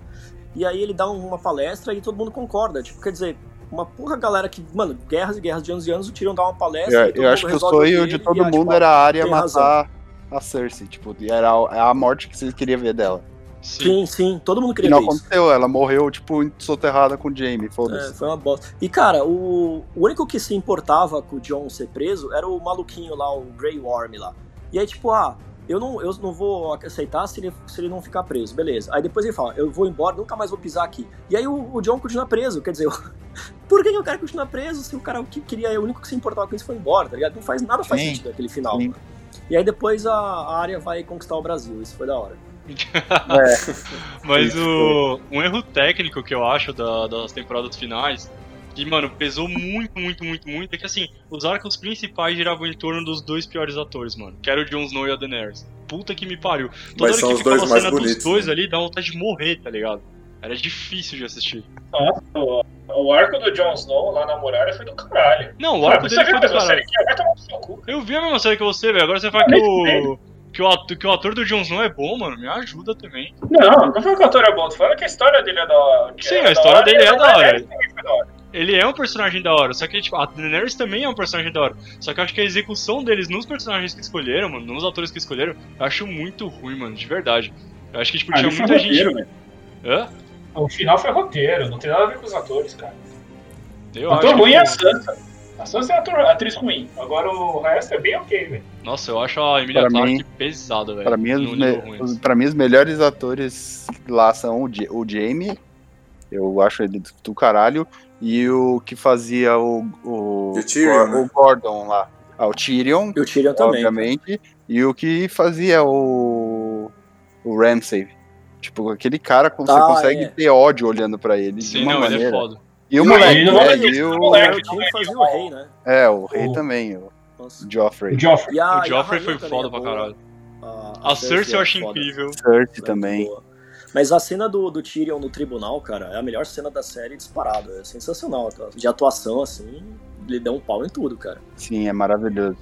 E aí ele dá uma palestra e todo mundo concorda. Tipo, quer dizer. Uma porra galera que, mano, guerras e guerras de 11 anos, o Tyrion dá uma palestra. Eu, e todo eu acho que o sonho de e, todo ah, mundo tipo, era a área matar a Cersei. Tipo, era a, a morte que vocês queriam ver dela. Sim. Sim, sim, todo mundo E queria não ver isso. aconteceu, ela morreu, tipo, soterrada com o Jaime, É, foda-se. foi uma bosta. E, cara, o, o único que se importava com o John ser preso era o maluquinho lá, o Grey Worm lá. E aí, tipo, ah, eu não, eu não vou aceitar se ele, se ele não ficar preso, beleza. Aí depois ele fala, eu vou embora, nunca mais vou pisar aqui. E aí o, o John continua preso, quer dizer, por que, que o cara continua preso se o cara que queria, o único que se importava com isso foi embora, tá ligado? Não faz, nada faz Sim, sentido aquele final. sim. E aí depois a, a área vai conquistar o Brasil, isso foi da hora. É, Mas o, um erro técnico que eu acho da- das temporadas finais, que, mano, pesou muito, muito, muito, muito, é que, assim, os arcos principais giravam em torno dos dois piores atores, mano, que era o Jon Snow e a Daenerys. Puta que me pariu. Toda Mas hora são que ficava a cena bonitos, dos dois né? ali, dá vontade de morrer, tá ligado? Era difícil de assistir. Nossa, o, o arco do Jon Snow lá na muralha foi do caralho. Não, o Ah, arco você dele viu foi do caralho. Eu vi a mesma série que você, velho. Agora você fala que o. Que o, ator, que o ator do Jon Snow é bom, mano. Me ajuda também. Não, não foi que o ator é bom, tô falando que a história dele é da hora. Sim, é a da história hora, dele e é a da hora. Foi da hora. Ele é um personagem da hora, só que tipo, a Daenerys também é um personagem da hora. Só que eu acho que a execução deles nos personagens que escolheram, mano, nos atores que escolheram, eu acho muito ruim, mano, de verdade. Eu acho que tipo, Ah, tinha foi muita roteiro, gente. velho. Hã? O final foi roteiro, não tem nada a ver com os atores, cara. Eu o ator acho ruim que, é a Sansa. A Sansa é a ator- atriz ruim. Agora o resto é bem ok, velho. Nossa, eu acho a Emilia Pra Clarke mim- pesada, velho. pra, mim, os me- nível ruim. os- pra mim, os melhores atores lá são o, o Jaime, eu acho ele do caralho, e o que fazia o, o, o Tyrion, né? o Gordon lá. Ah, o Tyrion, E o Tyrion também. obviamente, e o que fazia o, o Ramsay. Tipo, aquele cara, você Ah, consegue é. ter ódio olhando pra ele de Sim, uma não, ele é maneira. foda. e o moleque, não né, é e esse o, moleque. O que fazia o rei, né? é, o rei O- também, o Nossa. Joffrey. O Joffrey. E a, O e a Joffrey foi também foda é pra caralho. A, A Cersei eu é acho incrível. Cersei É também. boa. Mas a cena do, do Tyrion no tribunal, cara, é a melhor cena da série disparado. É sensacional. De atuação, assim, ele deu um pau em tudo, cara. Sim, é maravilhoso.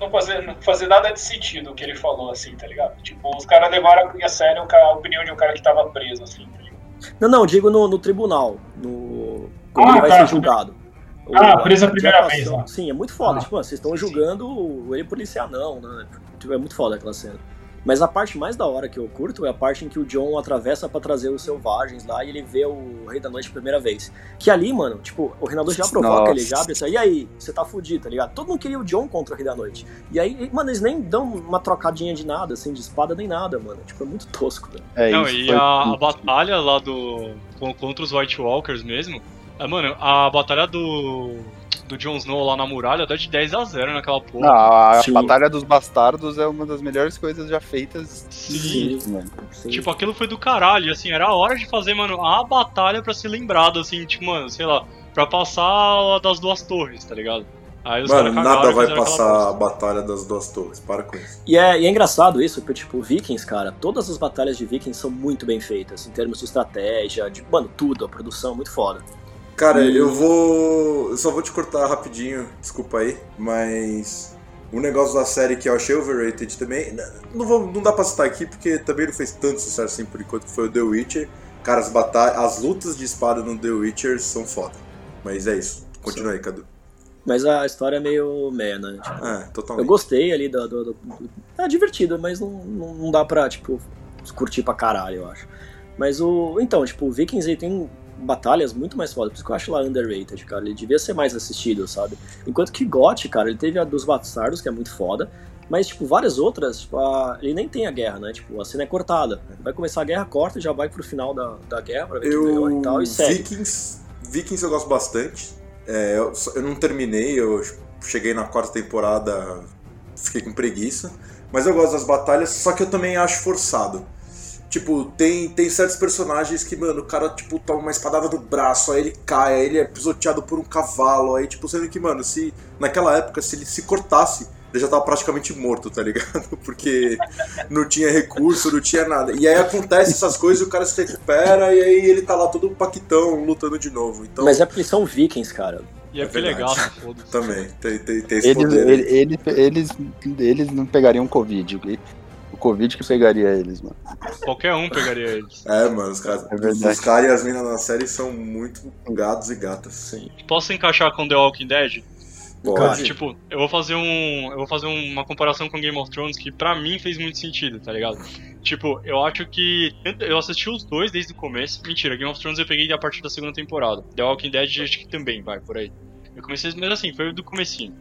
Não fazer, não fazer nada de sentido o que ele falou, assim, tá ligado? Tipo, os caras levaram a sério cara- a opinião de um cara que tava preso, assim, tá ligado? Não, não, digo no, no tribunal. No, quando Ah, ele vai tá. ser julgado. Ah, preso a primeira atuação- vez lá. Sim, é muito foda. Ah, tipo, mano, vocês estão julgando ele policial, não, né? Tipo, é muito foda aquela cena. Mas a parte mais da hora que eu curto é a parte em que o John atravessa pra trazer os selvagens lá e ele vê o Rei da Noite pela primeira vez. Que ali, mano, tipo, o Reinador já provoca Nossa. ele, já abre assim, e aí, você tá fudido, tá ligado? Todo mundo queria o John contra o Rei da Noite. E aí, mano, eles nem dão uma trocadinha de nada, assim, de espada nem nada, mano. Tipo, é muito tosco, velho. É Não, isso. e a, a batalha lá do. con- contra os White Walkers mesmo. é, mano, a batalha do. Do Jon Snow lá na muralha dá de 10 a 0 naquela porra. Não, a Sim. Batalha dos Bastardos é uma das melhores coisas já feitas. Sim. mano. Sim. Tipo, aquilo foi do caralho, assim, era a hora de fazer, mano, a batalha pra ser lembrado, assim, tipo, mano, sei lá, pra passar a das duas torres, tá ligado? Aí os Mano, nada vai passar a batalha das duas torres. Para com isso. E é, e é engraçado isso, porque, tipo, Vikings, cara, todas as batalhas de Vikings são muito bem feitas, em termos de estratégia, de, mano, tudo, a produção é muito foda. Cara, E- eu vou. Eu só vou te cortar rapidinho, desculpa aí, mas. Um negócio da série que eu achei overrated também, não, vou, não dá pra citar aqui porque também não fez tanto sucesso assim por enquanto, foi o The Witcher. Cara, as, batalhas, as lutas de espada no The Witcher são foda. Mas é isso. Continua aí, Cadu. Mas a história é meio meia, né? Tipo, é, totalmente. Eu gostei ali do. do, do, do é divertido, mas não, não, não, dá pra, tipo, curtir pra caralho, eu acho. Mas o. Então, tipo, o Vikings aí tem batalhas muito mais fodas, por isso que eu acho lá underrated, cara. Ele devia ser mais assistido, sabe? Enquanto que GOT, cara, ele teve a dos Bastardos, que é muito foda. Mas, tipo, várias outras, tipo, a... ele nem tem a guerra, né? Tipo, a cena é cortada. Vai começar a guerra, corta e já vai pro final da, da guerra pra ver eu... quem ganhou e tal, e segue. Vikings, Vikings eu gosto bastante. É, eu, eu não terminei, eu cheguei na quarta temporada, fiquei com preguiça. Mas eu gosto das batalhas, só que eu também acho forçado. Tipo, tem, tem certos personagens que, mano, o cara, tipo, toma uma espadada do braço, aí ele cai, aí ele é pisoteado por um cavalo, aí, tipo, sendo que, mano, se naquela época, se ele se cortasse, ele já tava praticamente morto, tá ligado? Porque não tinha recurso, não tinha nada. E aí acontece essas coisas, o cara se recupera e aí ele tá lá todo paquitão lutando de novo. Então... Mas é porque são vikings, cara. E é, é legal, Também, tem, tem, tem esse eles, poder. Eles, eles, eles não pegariam Covid. Covid que pegaria eles, mano. Qualquer um pegaria eles. É, mano, os caras é os caras e as minas na série são muito gatos e gatas. Sim. Posso encaixar com The Walking Dead? Pode. Tipo, eu vou fazer um. Eu vou fazer uma comparação com Game of Thrones que pra mim fez muito sentido, tá ligado? Tipo, eu acho que. Eu assisti os dois desde o começo. Mentira, Game of Thrones eu peguei a partir da segunda temporada. The Walking Dead acho que também, vai, por aí. Eu comecei, mas assim, foi do comecinho.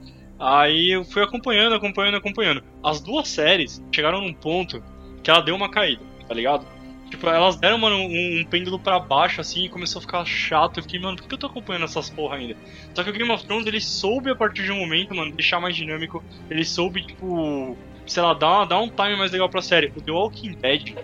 Aí eu fui acompanhando, acompanhando, acompanhando. As duas séries chegaram num ponto que ela deu uma caída, tá ligado? Tipo, elas deram, mano, um, um pêndulo pra baixo, assim, e começou a ficar chato. Eu fiquei, mano, por que eu tô acompanhando essas porra ainda? Só que o Game of Thrones, ele soube, a partir de um momento, mano, deixar mais dinâmico. Ele soube, tipo, sei lá, dar, dar um time mais legal pra série. O The Walking Dead,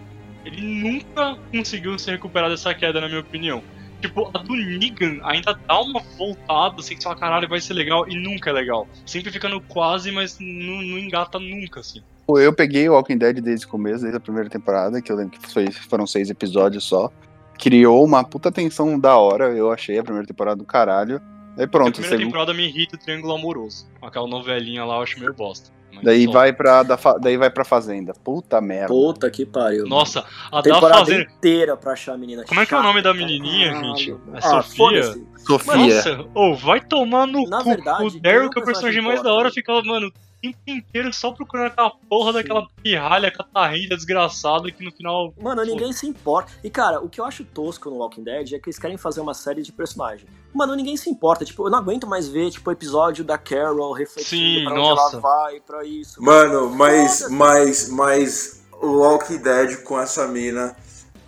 ele nunca conseguiu se recuperar dessa queda, na minha opinião. Tipo, a do Negan ainda dá uma voltada, assim, que você fala, caralho, vai ser legal, e nunca é legal. Sempre fica no quase, mas não, não engata nunca, assim. Eu peguei o Walking Dead desde o começo, desde a primeira temporada, que eu lembro que foi, foram seis episódios só. Criou uma puta tensão da hora, eu achei a primeira temporada do caralho. Aí pronto. A primeira temporada me irrita o Triângulo Amoroso. Aquela novelinha lá eu acho meio bosta. Daí vai, pra, da fa... daí vai pra Fazenda. Puta merda. Puta que pariu. Nossa, a temporada da Fazenda. inteira pra achar a menina Como é que é o nome da menininha, gente? É ah, Sofia? Sofia. Nossa, oh, vai tomar no Na cu. verdade, o Daryl, que é o nenhum personagem mais da hora, ficava, mano, tempo inteiro só procurando aquela porra daquela pirralha catarrenta desgraçada que no final. Mano, ninguém se importa. E cara, o que eu acho tosco no Walking Dead é que eles querem fazer uma série de personagens. Mano, ninguém se importa. Tipo, eu não aguento mais ver, tipo, o episódio da Carol refletindo Sim, pra nossa. onde ela vai, pra isso. Mano, mas, mas, mas o Walking Dead com essa mina,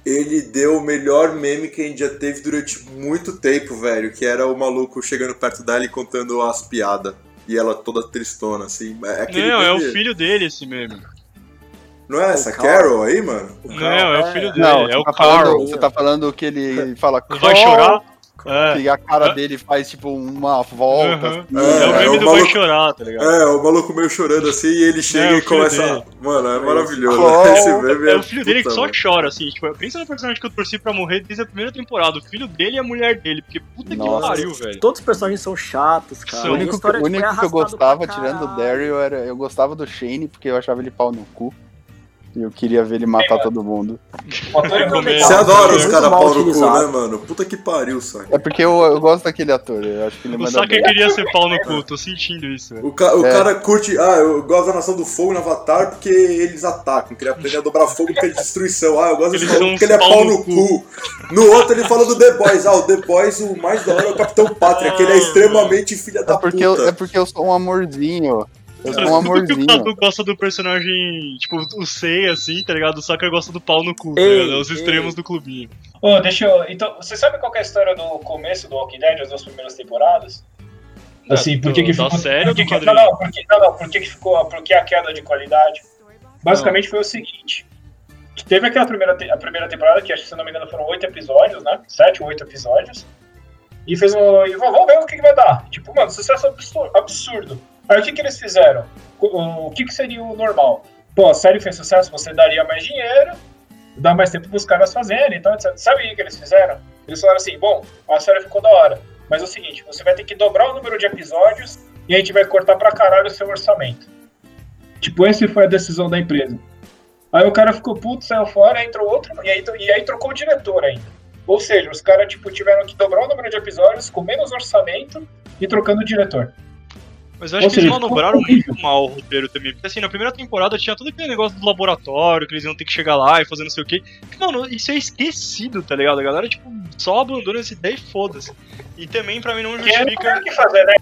ele deu o melhor meme que a gente já teve durante muito tempo, velho. Que era o maluco chegando perto dela e contando as piadas. E ela toda tristona, assim. É aquele Não, é o filho dele esse meme. Não é essa O Carol aí, mano? Não, é o filho dele, Não, é o tá, falando, Carl. você tá falando que ele fala vai chorar? É. Que a cara dele faz tipo uma volta. Uhum. assim. É, o É, meme o do maluco- vai chorar, tá ligado? É, o maluco meio chorando assim e ele chega É, o e começa. dele. Mano, é maravilhoso. Esse meme É o filho dele que só mano. chora, assim. Tipo, pensa no personagem que eu torci pra morrer desde a primeira temporada. O filho dele e a mulher dele. Porque puta Nossa. que pariu, velho. Todos os personagens são chatos, cara. São. O único, o tipo, é único que eu gostava, tirando o. Daryl, era. Eu gostava do Shane, porque eu achava ele pau no cu. E eu queria ver ele matar Sim, todo mundo. Você adora os caras pau no cu, né, mano? Puta que pariu, saca. É porque eu, eu gosto daquele ator, eu acho que ele O manda Saka bem. queria ser pau no cu, tô sentindo isso, velho. O, ca- o É. cara curte. Ah, eu gosto da Nação do Fogo no Avatar porque eles atacam. Queria aprender a dobrar fogo porque é destruição. Ah, eu gosto desse maluco são porque ele é pau no no cu. No outro ele fala do The Boys. Ah, o The Boys, o mais da hora é o Capitão Pátria, que ele é Ah, extremamente filha da É porque, eu, puta. é porque eu sou um amorzinho. Eu sou um que o amorzinho. Cadu gosta do personagem, tipo, o Sei, assim, tá ligado? O Saka gosta do pau no cu, tá Ei, ligado? É os ei. extremos do clubinho. Ô, deixa eu. Então, você sabe qual que é a história do começo do Walking Dead, as duas primeiras temporadas? Assim, por que que ficou. série ou por que que-? Não, não, por que, não, não, por que que ficou. Por que a queda de qualidade? Basicamente foi o seguinte. Teve aquela primeira, te- a primeira temporada, que acho que se não me engano foram oito episódios, né? Sete ou oito episódios. E fez um. E vamos ver o que, que vai dar. Tipo, mano, sucesso absur- absurdo. Aí o que, que eles fizeram? O, que, que seria o normal? Pô, a série fez sucesso, você daria mais dinheiro, dá mais tempo pros caras fazerem, então, etc. Sabe o que, que eles fizeram? Eles falaram assim: bom, a série ficou da hora, mas é o seguinte, você vai ter que dobrar o número de episódios e a gente vai cortar pra caralho o seu orçamento. Tipo, essa foi a decisão da empresa. Aí o cara ficou puto, saiu fora, entrou outro, e aí, e aí trocou o diretor ainda. Ou seja, os caras tipo, tiveram que dobrar o número de episódios com menos orçamento e trocando o diretor. Mas eu acho Ou que eles seja, manobraram ficou horrível. muito mal o roteiro também. Porque assim, na primeira temporada tinha todo aquele negócio do laboratório, que eles iam ter que chegar lá e fazer não sei o quê. Mano, isso é esquecido, tá ligado? A galera, tipo, só abandona essa ideia e foda-se. E também, pra mim, não justifica. o que fazer, né?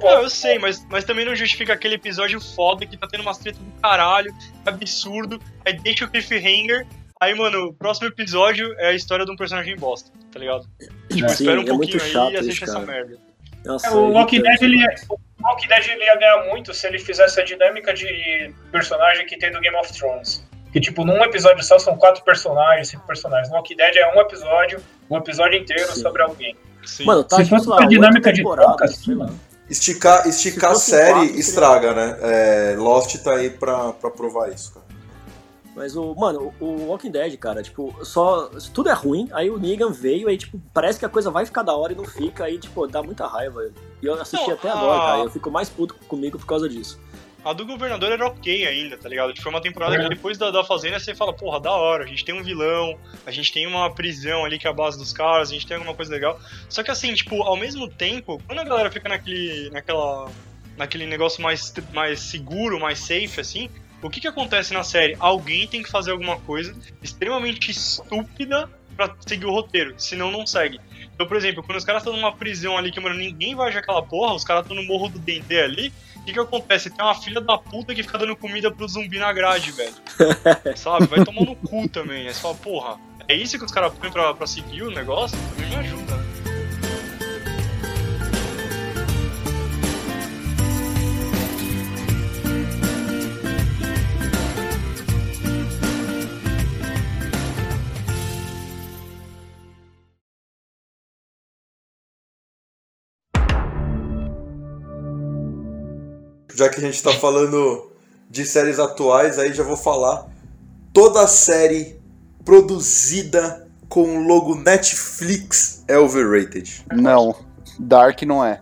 Não, eu sei, mas, mas também não justifica aquele episódio foda que tá tendo umas tretas do caralho, absurdo, aí deixa o cliffhanger, aí, mano, o próximo episódio é a história de um personagem bosta, tá ligado? Tipo, Sim, espera um é muito pouquinho aí chato e assiste essa cara. merda. Nossa, É, o Walking irritante, Dead, ele, mano. O Walking Dead ele ia ganhar muito se ele fizesse a dinâmica de personagem que tem do Game of Thrones. Que, tipo, num episódio só são quatro personagens, cinco personagens. No Walking Dead é um episódio, um episódio inteiro Sim. sobre alguém. Sim. Mano, tá Se fosse uma dinâmica de troca, sei lá. Esticar, esticar a série quatro, seria- estraga, né? É, Lost tá aí pra, pra provar isso, cara. Mas o, mano, o Walking Dead, cara, tipo, só. Tudo é ruim, aí o Negan veio, aí, tipo, parece que a coisa vai ficar da hora e não fica, aí, tipo, dá muita raiva. E eu assisti Não, até a- agora, cara, eu fico mais puto comigo por causa disso. A do governador era ok ainda, tá ligado? Tipo, Foi uma temporada É. que depois da, da Fazenda você fala, porra, da hora, a gente tem um vilão, a gente tem uma prisão ali que é a base dos caras, a gente tem alguma coisa legal. Só que assim, tipo, ao mesmo tempo, quando a galera fica naquele. naquela. naquele negócio mais, mais seguro, mais safe, assim, o que que acontece na série? Alguém tem que fazer alguma coisa extremamente estúpida pra seguir o roteiro, senão não segue. Então, por exemplo, quando os caras estão numa prisão ali que, mano, ninguém vai agir aquela porra, os caras estão no morro do Dendê ali, o que que acontece? Tem uma filha da puta que fica dando comida pro zumbi na grade, velho. Sabe? Vai tomar no cu também. Aí você fala, porra, é isso que os caras põem pra, pra seguir o negócio? Também me ajuda, Já que a gente tá falando de séries atuais, aí já vou falar. Toda série produzida com o logo Netflix é overrated. Não, Dark não é.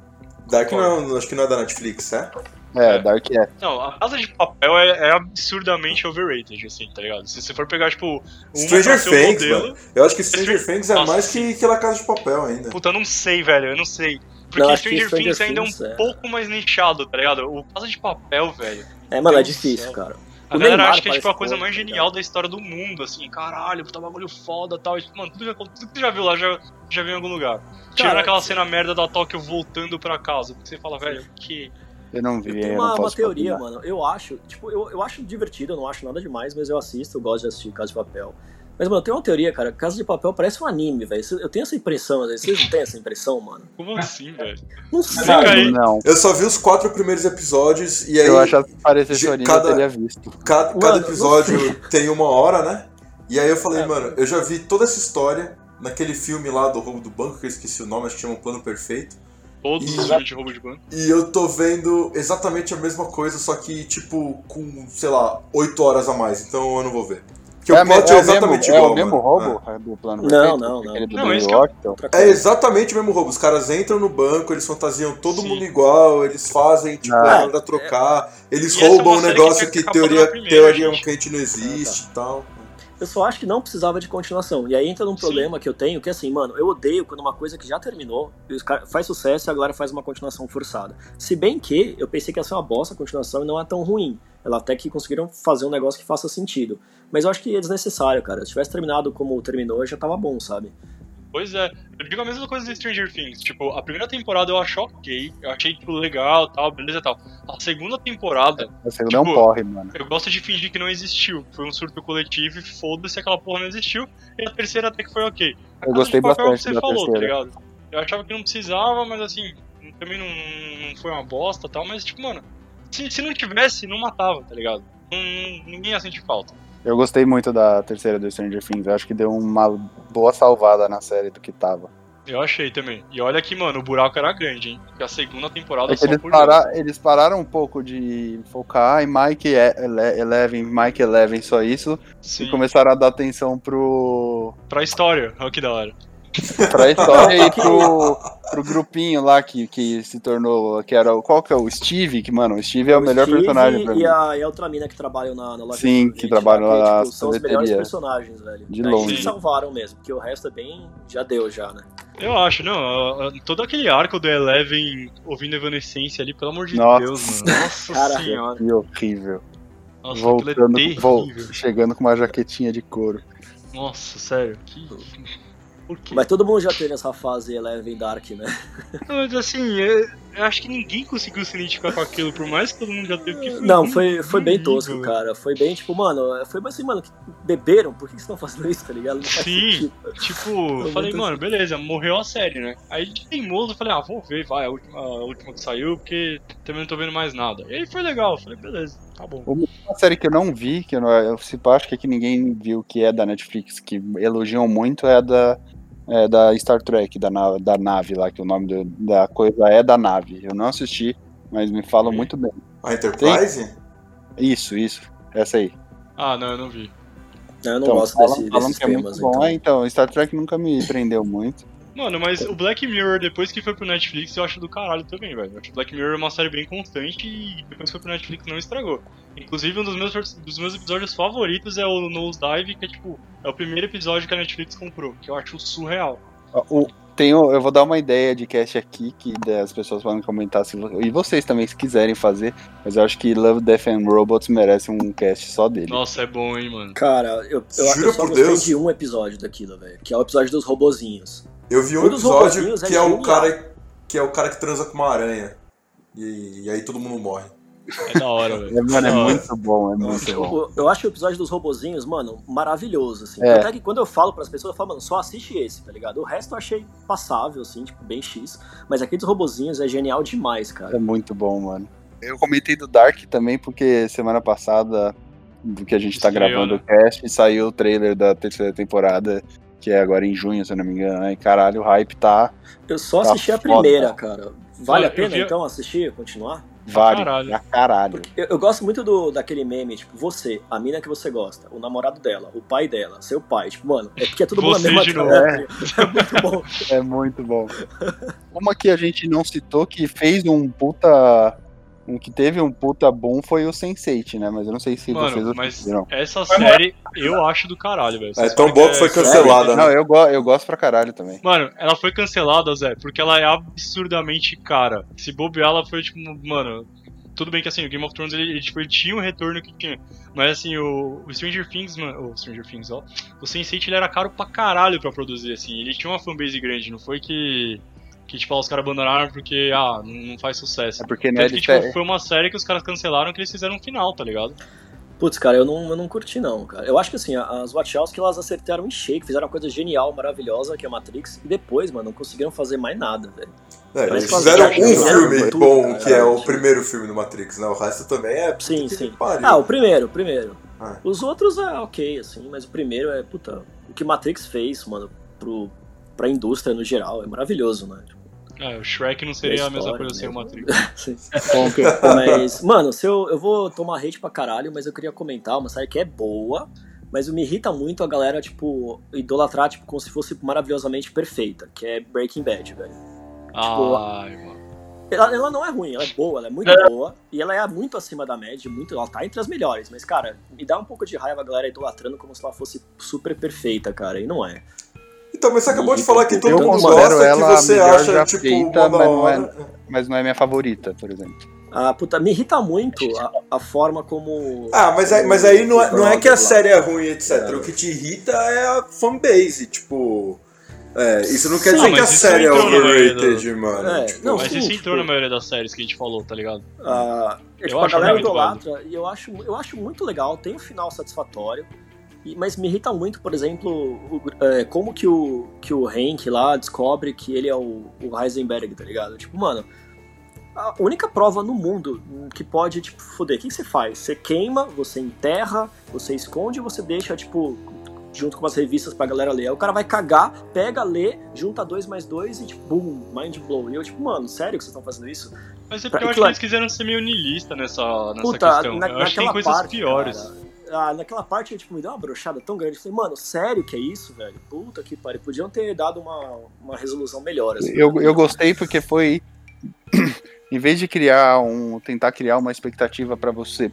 Dark não, é- acho que não é da Netflix, é? É, É. Dark é. Não, a Casa de Papel é, é absurdamente overrated, assim, tá ligado? Se você for pegar, tipo, uma Stranger Things, modelo, mano. Eu acho que Stranger Things é Nossa, mais que, que La Casa de Papel ainda. Puta, eu não sei, velho, eu não sei. Porque Não, Stranger, Stranger Things ainda é um é. pouco mais nichado, tá ligado? O Casa de Papel, velho. É, mano, é difícil, céu. cara. A O galera Neymar acha que é tipo a coisa mais genial ligado? da história do mundo, assim, caralho, puta bagulho foda e tal. E, mano, tudo, já, tudo que você já viu lá já, já viu em algum lugar. Tirando aquela cena merda da Tóquio voltando pra casa. Que você fala, velho, que. Eu não vi. Eu eu tenho não uma, uma posso teoria, mano. Eu acho, tipo, eu, eu acho divertido, eu não acho nada demais, mas eu assisto, eu gosto de assistir Casa de Papel. Mas, mano, eu tenho uma teoria, cara. Casa de Papel parece um anime, velho. Eu tenho essa impressão, às vezes. Vocês não têm essa impressão, mano? Como assim, velho? Não sei. Aí. Não. Eu só vi os quatro primeiros episódios e aí eu achasse que parecesse de- anime, cada- eu teria visto. cada, Mano, cada episódio tem uma hora, né? E aí eu falei, É. mano, eu já vi toda essa história naquele filme lá do roubo do banco, que eu esqueci o nome, acho que chama Plano Perfeito. Todos os Exato. filmes de roubo de banco. E eu tô vendo exatamente a mesma coisa, só que, tipo, com, sei lá, 8 horas a mais, então eu não vou ver. Porque é, o plot é, o exatamente mesmo, igual. É o mesmo mano. roubo é do plano Não, perfeito? não, não. Do Não, que é Rock, então. É exatamente o mesmo roubo. Os caras entram no banco, eles fantasiam todo Sim. mundo igual, eles fazem, tipo, Ah, manda trocar, eles E é roubam um negócio que que, teoria, primeira, teoricamente não existe e tal. Eu só acho que não precisava de continuação. E aí entra num Sim. problema que eu tenho, que assim, mano, eu odeio quando uma coisa que já terminou, faz sucesso e agora faz uma continuação forçada. Se bem que eu pensei que ia ser uma bosta a continuação e não é tão ruim. Ela até que conseguiram fazer um negócio que faça sentido. Mas eu acho que é desnecessário, cara. Se tivesse terminado como terminou, já tava bom, sabe? Pois é, eu digo a mesma coisa do Stranger Things. Tipo, a primeira temporada eu achei ok, eu achei, tipo, legal tal, beleza e tal. A segunda temporada, A segunda é um Tipo, porre, mano. eu gosto de fingir que não existiu. Foi um surto coletivo e foda-se aquela porra não existiu. E a terceira até que foi ok. Eu Casa gostei de o que bastante você da falou, tá terceira. ligado? Eu achava que não precisava, mas assim, também não, não foi uma bosta e tal, mas tipo, mano, se, se não tivesse, não matava, tá ligado? Não- ninguém ia sentir falta. Eu gostei muito da terceira do Stranger Things. Eu acho que deu uma boa salvada na série do que tava. Eu achei também. E olha que, mano, o buraco era grande, hein? Porque a segunda temporada É só eles, para- eles pararam um pouco de focar em Mike Ele- Eleven, Mike Eleven, só isso. Sim, E começaram a dar atenção pro. pra história, olha que da hora. Pra história e pro, pro grupinho lá que, que se tornou. Que era, o- qual que é o Steve? Que, mano, o Steve é o, melhor Steve personagem pra e mim. a, e a outra mina que trabalham na, na loja Sim, de que sorvete trabalham lá, lá na tipo, São os melhores personagens, velho. De Aí longe. eles salvaram mesmo, porque o resto é bem. Já deu, já, né? Eu acho, não. Todo aquele arco do Eleven ouvindo Evanescência ali, pelo amor de Nossa. Deus, mano. Nossa Cara, senhora. Que horrível. Nossa, Voltando, é vol- chegando com uma jaquetinha de couro. Nossa, sério. Que... Mas todo mundo já teve essa fase Eleven Dark, né? Mas assim, eu, acho que ninguém conseguiu se identificar com aquilo, por mais que todo mundo já teve que. Não, foi, foi bem tosco, cara. Foi bem, tipo, mano, foi mais assim, mano, que beberam? Por que vocês estão fazendo isso, tá ligado? Sim. sentido. Tipo, eu falei, mano, beleza, morreu a série, né? Aí de teimoso eu falei, ah, vou ver, vai, a última, a última que saiu, porque também não tô vendo mais nada. E aí foi legal, eu falei, beleza, tá bom. Uma série que eu não vi, que eu, não, eu acho que, é que ninguém viu, que é da Netflix, que elogiam muito, é a da, é da Star Trek, da, na- da nave lá, que o nome do- da coisa é da nave. Eu não assisti, mas me falam muito bem. A Enterprise? Isso, isso. Essa aí. Ah, não, eu não vi. Eu não Então, gosto falam, desse, falam desses que é temas, muito bom. então. É, então, Star Trek nunca me prendeu muito. Mano, mas o Black Mirror, depois que foi pro Netflix, eu acho do caralho também, velho. Eu acho que Black Mirror é uma série bem constante e depois que foi pro Netflix não estragou. Inclusive, um dos meus, dos meus episódios favoritos é o Nose Dive, que é tipo, é o primeiro episódio que a Netflix comprou, que eu acho surreal. O, tenho, eu vou dar uma ideia de cast aqui que as pessoas podem comentar se, e vocês também se quiserem fazer, mas eu acho que Love, Death and Robots merece um cast só dele. Nossa, é bom, hein, mano. Cara, eu, eu, Jura eu só gostei Deus? de um episódio daquilo, velho. Que é o episódio dos robozinhos. Eu vi um Um episódio é que é o genial. cara que é o cara que transa com uma aranha. E, e aí todo mundo morre. É da hora, velho. É, mano, é muito bom, é muito bom. Eu, eu acho o episódio dos robozinhos, mano, maravilhoso, assim. É. Até que quando eu falo pras pessoas, eu falo, mano, só assiste esse, tá ligado? O resto eu achei passável, assim, tipo, bem X. Mas aquele dos robozinhos é genial demais, cara. É muito bom, mano. Eu comentei do Dark também porque semana passada, do que a gente tá Estreou, gravando né? o cast, saiu o trailer da terceira temporada, que é agora em junho, se eu não me engano. Ai, caralho, o hype tá. Eu só Tá assisti a foda. primeira, cara. Vale Olha, a pena, vi- então, assistir, continuar? Vale caralho. pra caralho. Eu, eu gosto muito do, daquele meme, tipo, você, a mina que você gosta, o namorado dela, o pai dela, seu pai, tipo, mano, é porque é todo mundo Você na mesma de novo. trama, É muito bom. É muito bom. Uma que a gente não citou que fez um puta. Um que teve um puta bom foi o Sense8, né? Mas eu não sei se vocês Mano, mas assistiram. essa série eu acho do caralho, velho. É tão boa que foi é- cancelada, Não, né? eu, go eu gosto pra caralho também. Mano, ela foi cancelada, Zé, porque ela é absurdamente cara. Se bobear, ela foi tipo, mano. Tudo bem que assim, o Game of Thrones ele, ele, tipo, ele tinha o retorno que tinha. Mas assim, o, o Stranger Things, mano. O Stranger Things, ó. O Sense8 ele era caro pra caralho pra produzir, assim. Ele tinha uma fanbase grande, não foi que. Que, tipo, os caras abandonaram porque, ah, não, faz sucesso. É porque, né, Tanto que, tipo, te- foi uma série que os caras cancelaram que eles fizeram um final, tá ligado? Putz, cara, eu não, eu não curti não, cara. Eu acho que assim, as Wachowski, elas acertaram em shake, fizeram uma coisa genial, maravilhosa, que é a Matrix, e depois, mano, não conseguiram fazer mais nada, velho. É, Mas eles fizeram um filme tudo, bom, cara. que é o primeiro filme do Matrix, né? O resto também é. Sim, que sim. pariu. Ah, o primeiro, o primeiro. Ah. Os outros é ok, assim, mas o primeiro é, puta, o que Matrix fez, mano, pro, pra indústria no geral, é maravilhoso, né? É, o Shrek não seria a mesma coisa sem o. Matrix. Sim. Mas, mano, se eu, eu vou tomar hate pra caralho, mas eu queria comentar uma série que é boa, mas me irrita muito a galera, tipo, idolatrar, tipo, como se fosse maravilhosamente perfeita, que é Breaking Bad, velho. Ai, mano. Ela, ela não é ruim, ela é boa, ela é muito boa, e ela é muito acima da média, muito, ela tá entre as melhores, mas, cara, me dá um pouco de raiva a galera idolatrando como se ela fosse super perfeita, cara, e não é. Então, mas você acabou de falar que todo mundo gosta que ela a você acha, tipo, feita, mas não é-. Mas não é minha favorita, por exemplo. Ah, puta, me irrita muito a, a forma como. Ah, mas aí, mas aí não, é, não é que a série é ruim, etc. É. O que te irrita é a fanbase, tipo. É, isso não quer Sim, dizer que a série é overrated, mano. É, tipo, não, Mas sim, isso tipo- entrou na maioria das séries que a gente falou, tá ligado? Ah, Eu tipo, a acho galera muito idolatra e eu acho, eu acho muito legal, tem um final satisfatório. Mas me irrita muito, por exemplo, o- é, como que o, que o Hank lá descobre que ele é o, o Heisenberg, tá ligado? Tipo, mano, a única prova no mundo que pode, tipo, foder, o que que você faz? Você queima, você enterra, você esconde você deixa, tipo, junto com umas revistas pra galera ler. Aí o cara vai cagar, pega, lê, junta dois mais dois e, tipo, boom, mind blow. E eu, tipo, mano, sério que vocês estão fazendo isso? Mas é Pra- porque eu acho que eles quiseram ser meio niilista nessa, nessa Puta, questão. na, eu acho que tem coisas parte, piores. cara, ah, naquela parte, tipo, me deu uma brochada tão grande. Eu falei, mano, sério que é isso, velho? Puta que pariu. Podiam ter dado uma, uma resolução melhor. Assim, Eu, eu gostei porque foi. em vez de criar um. tentar criar uma expectativa pra você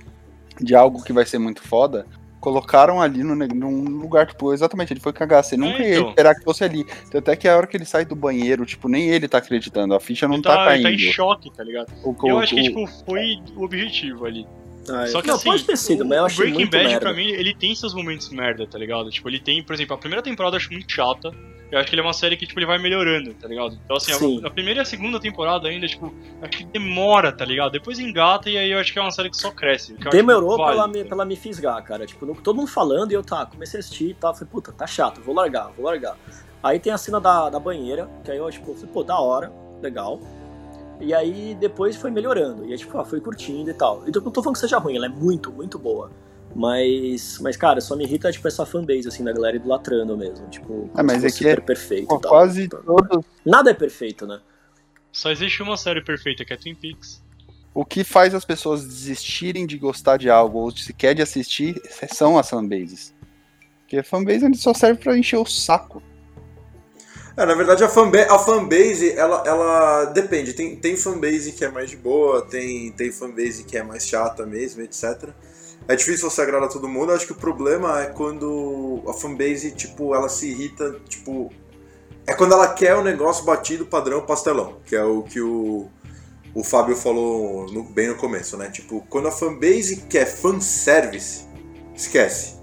de algo que vai ser muito foda, colocaram ali no, num lugar, tipo, exatamente, ele foi cagar. Você nunca ia então. esperar que fosse ali. Então, até que a hora que ele sai do banheiro, tipo, nem ele tá acreditando. A ficha não ele tá, tá, ele caindo. tá em choque, tá ligado? O- eu o- acho que, o- tipo, foi o objetivo ali. Ah, Só que não, assim, pode ter sido, mas eu o achei Breaking muito Bad, merda. pra mim, ele tem seus momentos merda, tá ligado? Tipo, ele tem, por exemplo, a primeira temporada eu acho muito chata. Eu acho que ele é uma série que, tipo, ele vai melhorando, tá ligado? Então, assim, Sim. a, a primeira e a segunda temporada ainda, tipo, acho que demora, tá ligado? Depois engata e aí eu acho que é uma série que só cresce. que Demorou pra válido, ela, me, tá pra ela me fisgar, cara. Tipo, no- todo mundo falando e eu, tá, comecei a assistir e tal. Falei, puta, tá chato, vou largar, vou largar. Aí tem a cena da, da banheira, que aí eu, tipo, falei, pô, da hora, legal. E aí depois foi melhorando. E aí, tipo, ah, foi curtindo e tal. Então não tô falando que seja ruim, ela é muito, muito boa. Mas, mas cara, só me irrita, tipo, essa fanbase, assim, da galera idolatrando mesmo. Tipo, Ah, mas se é que é- super perfeito Pô, e tal. quase todos. Nada é perfeito, né? Só existe uma série perfeita, que é Twin Peaks. O que faz as pessoas desistirem de gostar de algo ou sequer de assistir são as fanbases. Porque a fanbase só serve pra encher o saco. É, na verdade, a, fanba a fanbase, ela, ela depende. Tem, tem fanbase que é mais de boa, tem, tem fanbase que é mais chata mesmo, etc. É difícil você agradar todo mundo. Acho que o problema é quando a fanbase, tipo, ela se irrita, tipo... É quando ela quer o negócio batido, padrão, pastelão. Que é o que o, o Fábio falou no- bem no começo, né? Tipo, quando a fanbase quer fanservice, esquece.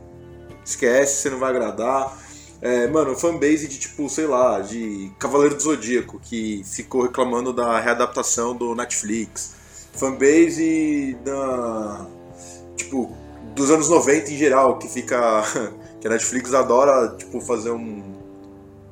Esquece, você não vai agradar. É, mano, fanbase de tipo, sei lá, de Cavaleiro do Zodíaco, que ficou reclamando da readaptação do Netflix. Fanbase da. Tipo, dos anos 90 em geral, que fica. que a Netflix adora, tipo, fazer um.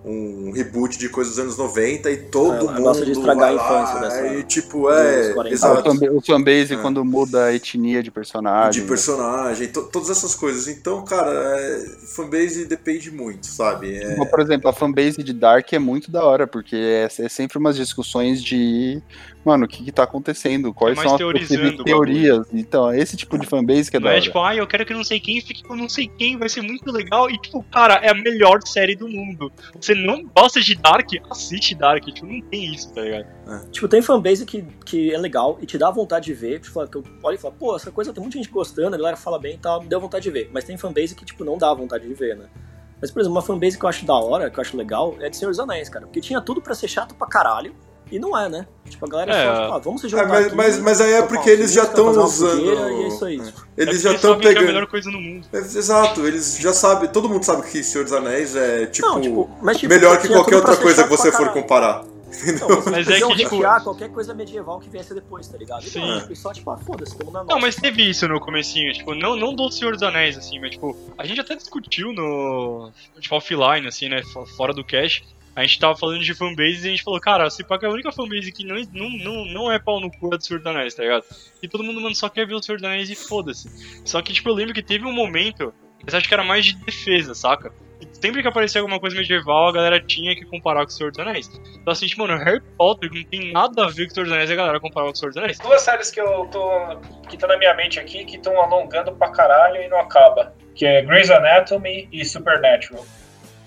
Um reboot de coisas dos anos 90 e todo Ela mundo. gosta de estragar vai a infância lá, dessa- E tipo, é. dos 40. Ah, o, Exato. o fanbase É. quando muda a etnia de personagem. De personagem, to- todas essas coisas. Então, cara, é, fanbase depende muito, sabe? É, Por exemplo, a fanbase de Dark é muito da hora, porque é, é sempre umas discussões de. Mano, o que, que tá acontecendo? Quais É são as possíveis teorias? Então, é esse tipo de fanbase que é Não da é tipo, ah, eu quero que não sei quem fique com não sei quem, vai ser muito legal. E, tipo, cara, é a melhor série do mundo. Você não gosta de Dark? Assiste Dark. Tipo, não tem isso, tá ligado? Tipo, tem fanbase que, que é legal e te dá vontade de ver. Tipo, que eu olho e falo, pô, essa coisa tem muita gente gostando, a galera fala bem e tal, me deu vontade de ver. Mas tem fanbase que, tipo, não dá vontade de ver, né? Mas, por exemplo, uma fanbase que eu acho da hora, que eu acho legal, é de Senhor dos Anéis, cara. Porque tinha tudo pra ser chato pra caralho. E não é, né? Tipo, a galera é, É. só, tipo, ah, vamos se É, juntar mas, aqui, mas, mas aí é porque eles já estão usando. E é isso aí. Eles é já estão que é a pegando. melhor coisa no mundo. É, Exato, eles já sabem, todo mundo sabe que Senhor dos Anéis é tipo, não, tipo, mas, tipo, melhor que qualquer outra coisa que você for comparar. Não, vocês Mas é que, tipo- qualquer coisa medieval que viesse depois, tá ligado? E Sim. Não, tipo, só tipo, ah, foda-se, mundo na Não, nossa. mas teve isso no comecinho, tipo, não, não do Senhor dos Anéis, assim, mas tipo, a gente até discutiu no. Tipo, offline, assim, né? fo- Fora do cash. A gente tava falando de fanbase e a gente falou, cara, se pá que a única fanbase que não, não, não, não é pau no cu é do Senhor dos Anéis, tá ligado? E todo mundo, mano, só quer ver o Senhor dos Anéis e foda-se. Só que, tipo, eu lembro que teve um momento, mas acho que era mais de defesa, saca? Sempre que aparecia alguma coisa medieval, a galera tinha que comparar com o Senhor dos Anéis. Então, assim, tipo, mano, Harry Potter não tem nada a ver com o Senhor dos Anéis e a galera comparava com o Senhor dos Anéis. Duas séries que eu tô. que tá na minha mente aqui, que estão alongando pra caralho e não acaba. Que é Grey's Anatomy e Supernatural.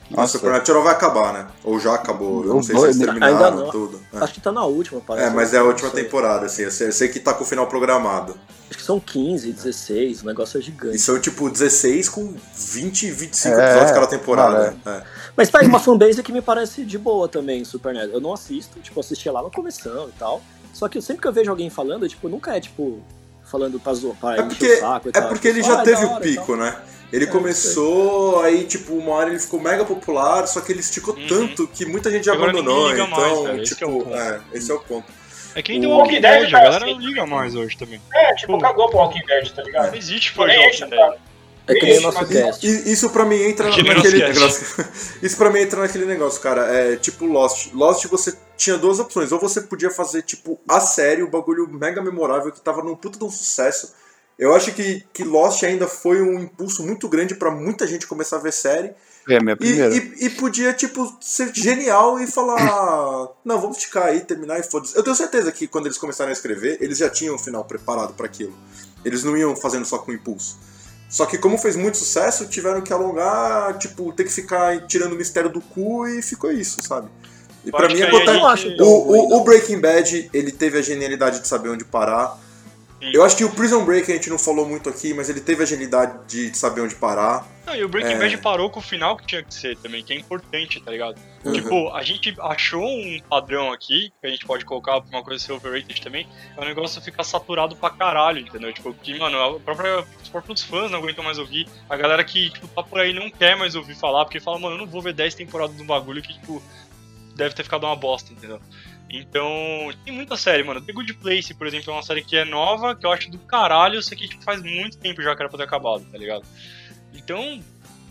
Nossa, Supernatural vai acabar, né? Ou já acabou. Eu não sei se eles terminaram não. tudo. É. Acho que tá na última, parece. É, mas é a última temporada, assim. Eu sei, eu sei que tá com o final programado. Acho que são 15, 16, o negócio é E gigante. são tipo 16 com 20, 25 É, episódios cada temporada. É. Mas tá aí uma fanbase que me parece de boa também, Supernatural. Eu não assisto, tipo, assisti lá no começo e tal. Só que sempre que eu vejo alguém falando, tipo, nunca é, tipo, falando pra zoar, pra É porque, o saco e é tal. porque ele Tipo, já ah, é teve o e pico, né? Ele É, começou, aí tipo, uma hora ele ficou mega popular, só que ele esticou Uhum. tanto que muita gente já Agora abandonou. Então, mais, cara, esse que é tipo, é, esse é o ponto. É que nem The O Walking Dead Dead, tá a galera assim. não liga mais hoje também. É, tipo, Pô. cagou pro Walking Dead, tá ligado? Não existe The enche Walking o Dead. saco. É que nem o nosso mas- cast. E- Isso pra mim entra Que naquele. nosso Isso pra mim entra naquele negócio, cara. É tipo Lost. Lost você tinha duas opções. Ou você podia fazer, tipo, a série, o bagulho mega memorável que tava num puta de um sucesso. Eu acho que, que Lost ainda foi um impulso muito grande pra muita gente começar a ver série. É a minha E, primeira. e, e podia, tipo, ser genial e falar. Não, vamos esticar aí, terminar e foda-se. Eu tenho certeza que quando eles começaram a escrever, eles já tinham o final preparado pra aquilo. Eles não iam fazendo só com impulso. Só que como fez muito sucesso, tiveram que alongar, tipo, ter que ficar tirando o mistério do cu e ficou isso, sabe? E pra Pode mim é botar... gente- tão O, o, o Breaking Bad, ele teve a genialidade de saber onde parar. Sim. Eu acho que o Prison Break a gente não falou muito aqui, mas ele teve a genialidade de saber onde parar. Não, e o Breaking É. Bad parou com o final que tinha que ser também, que é importante, tá ligado? Uhum. Tipo, a gente achou um padrão aqui, que a gente pode colocar pra uma coisa ser overrated também, é o negócio ficar saturado pra caralho, entendeu? Tipo, que, mano, a própria, os próprios fãs não aguentam mais ouvir, a galera que, tipo, tá por aí não quer mais ouvir falar, porque fala, mano, eu não vou ver 10 temporadas de um bagulho que, tipo, deve ter ficado uma bosta, entendeu? Então, tem muita série, mano. The Good Place, por exemplo, é uma série que é nova, que eu acho do caralho, só que tipo, faz muito tempo já que era pra ter acabado, tá ligado? Então,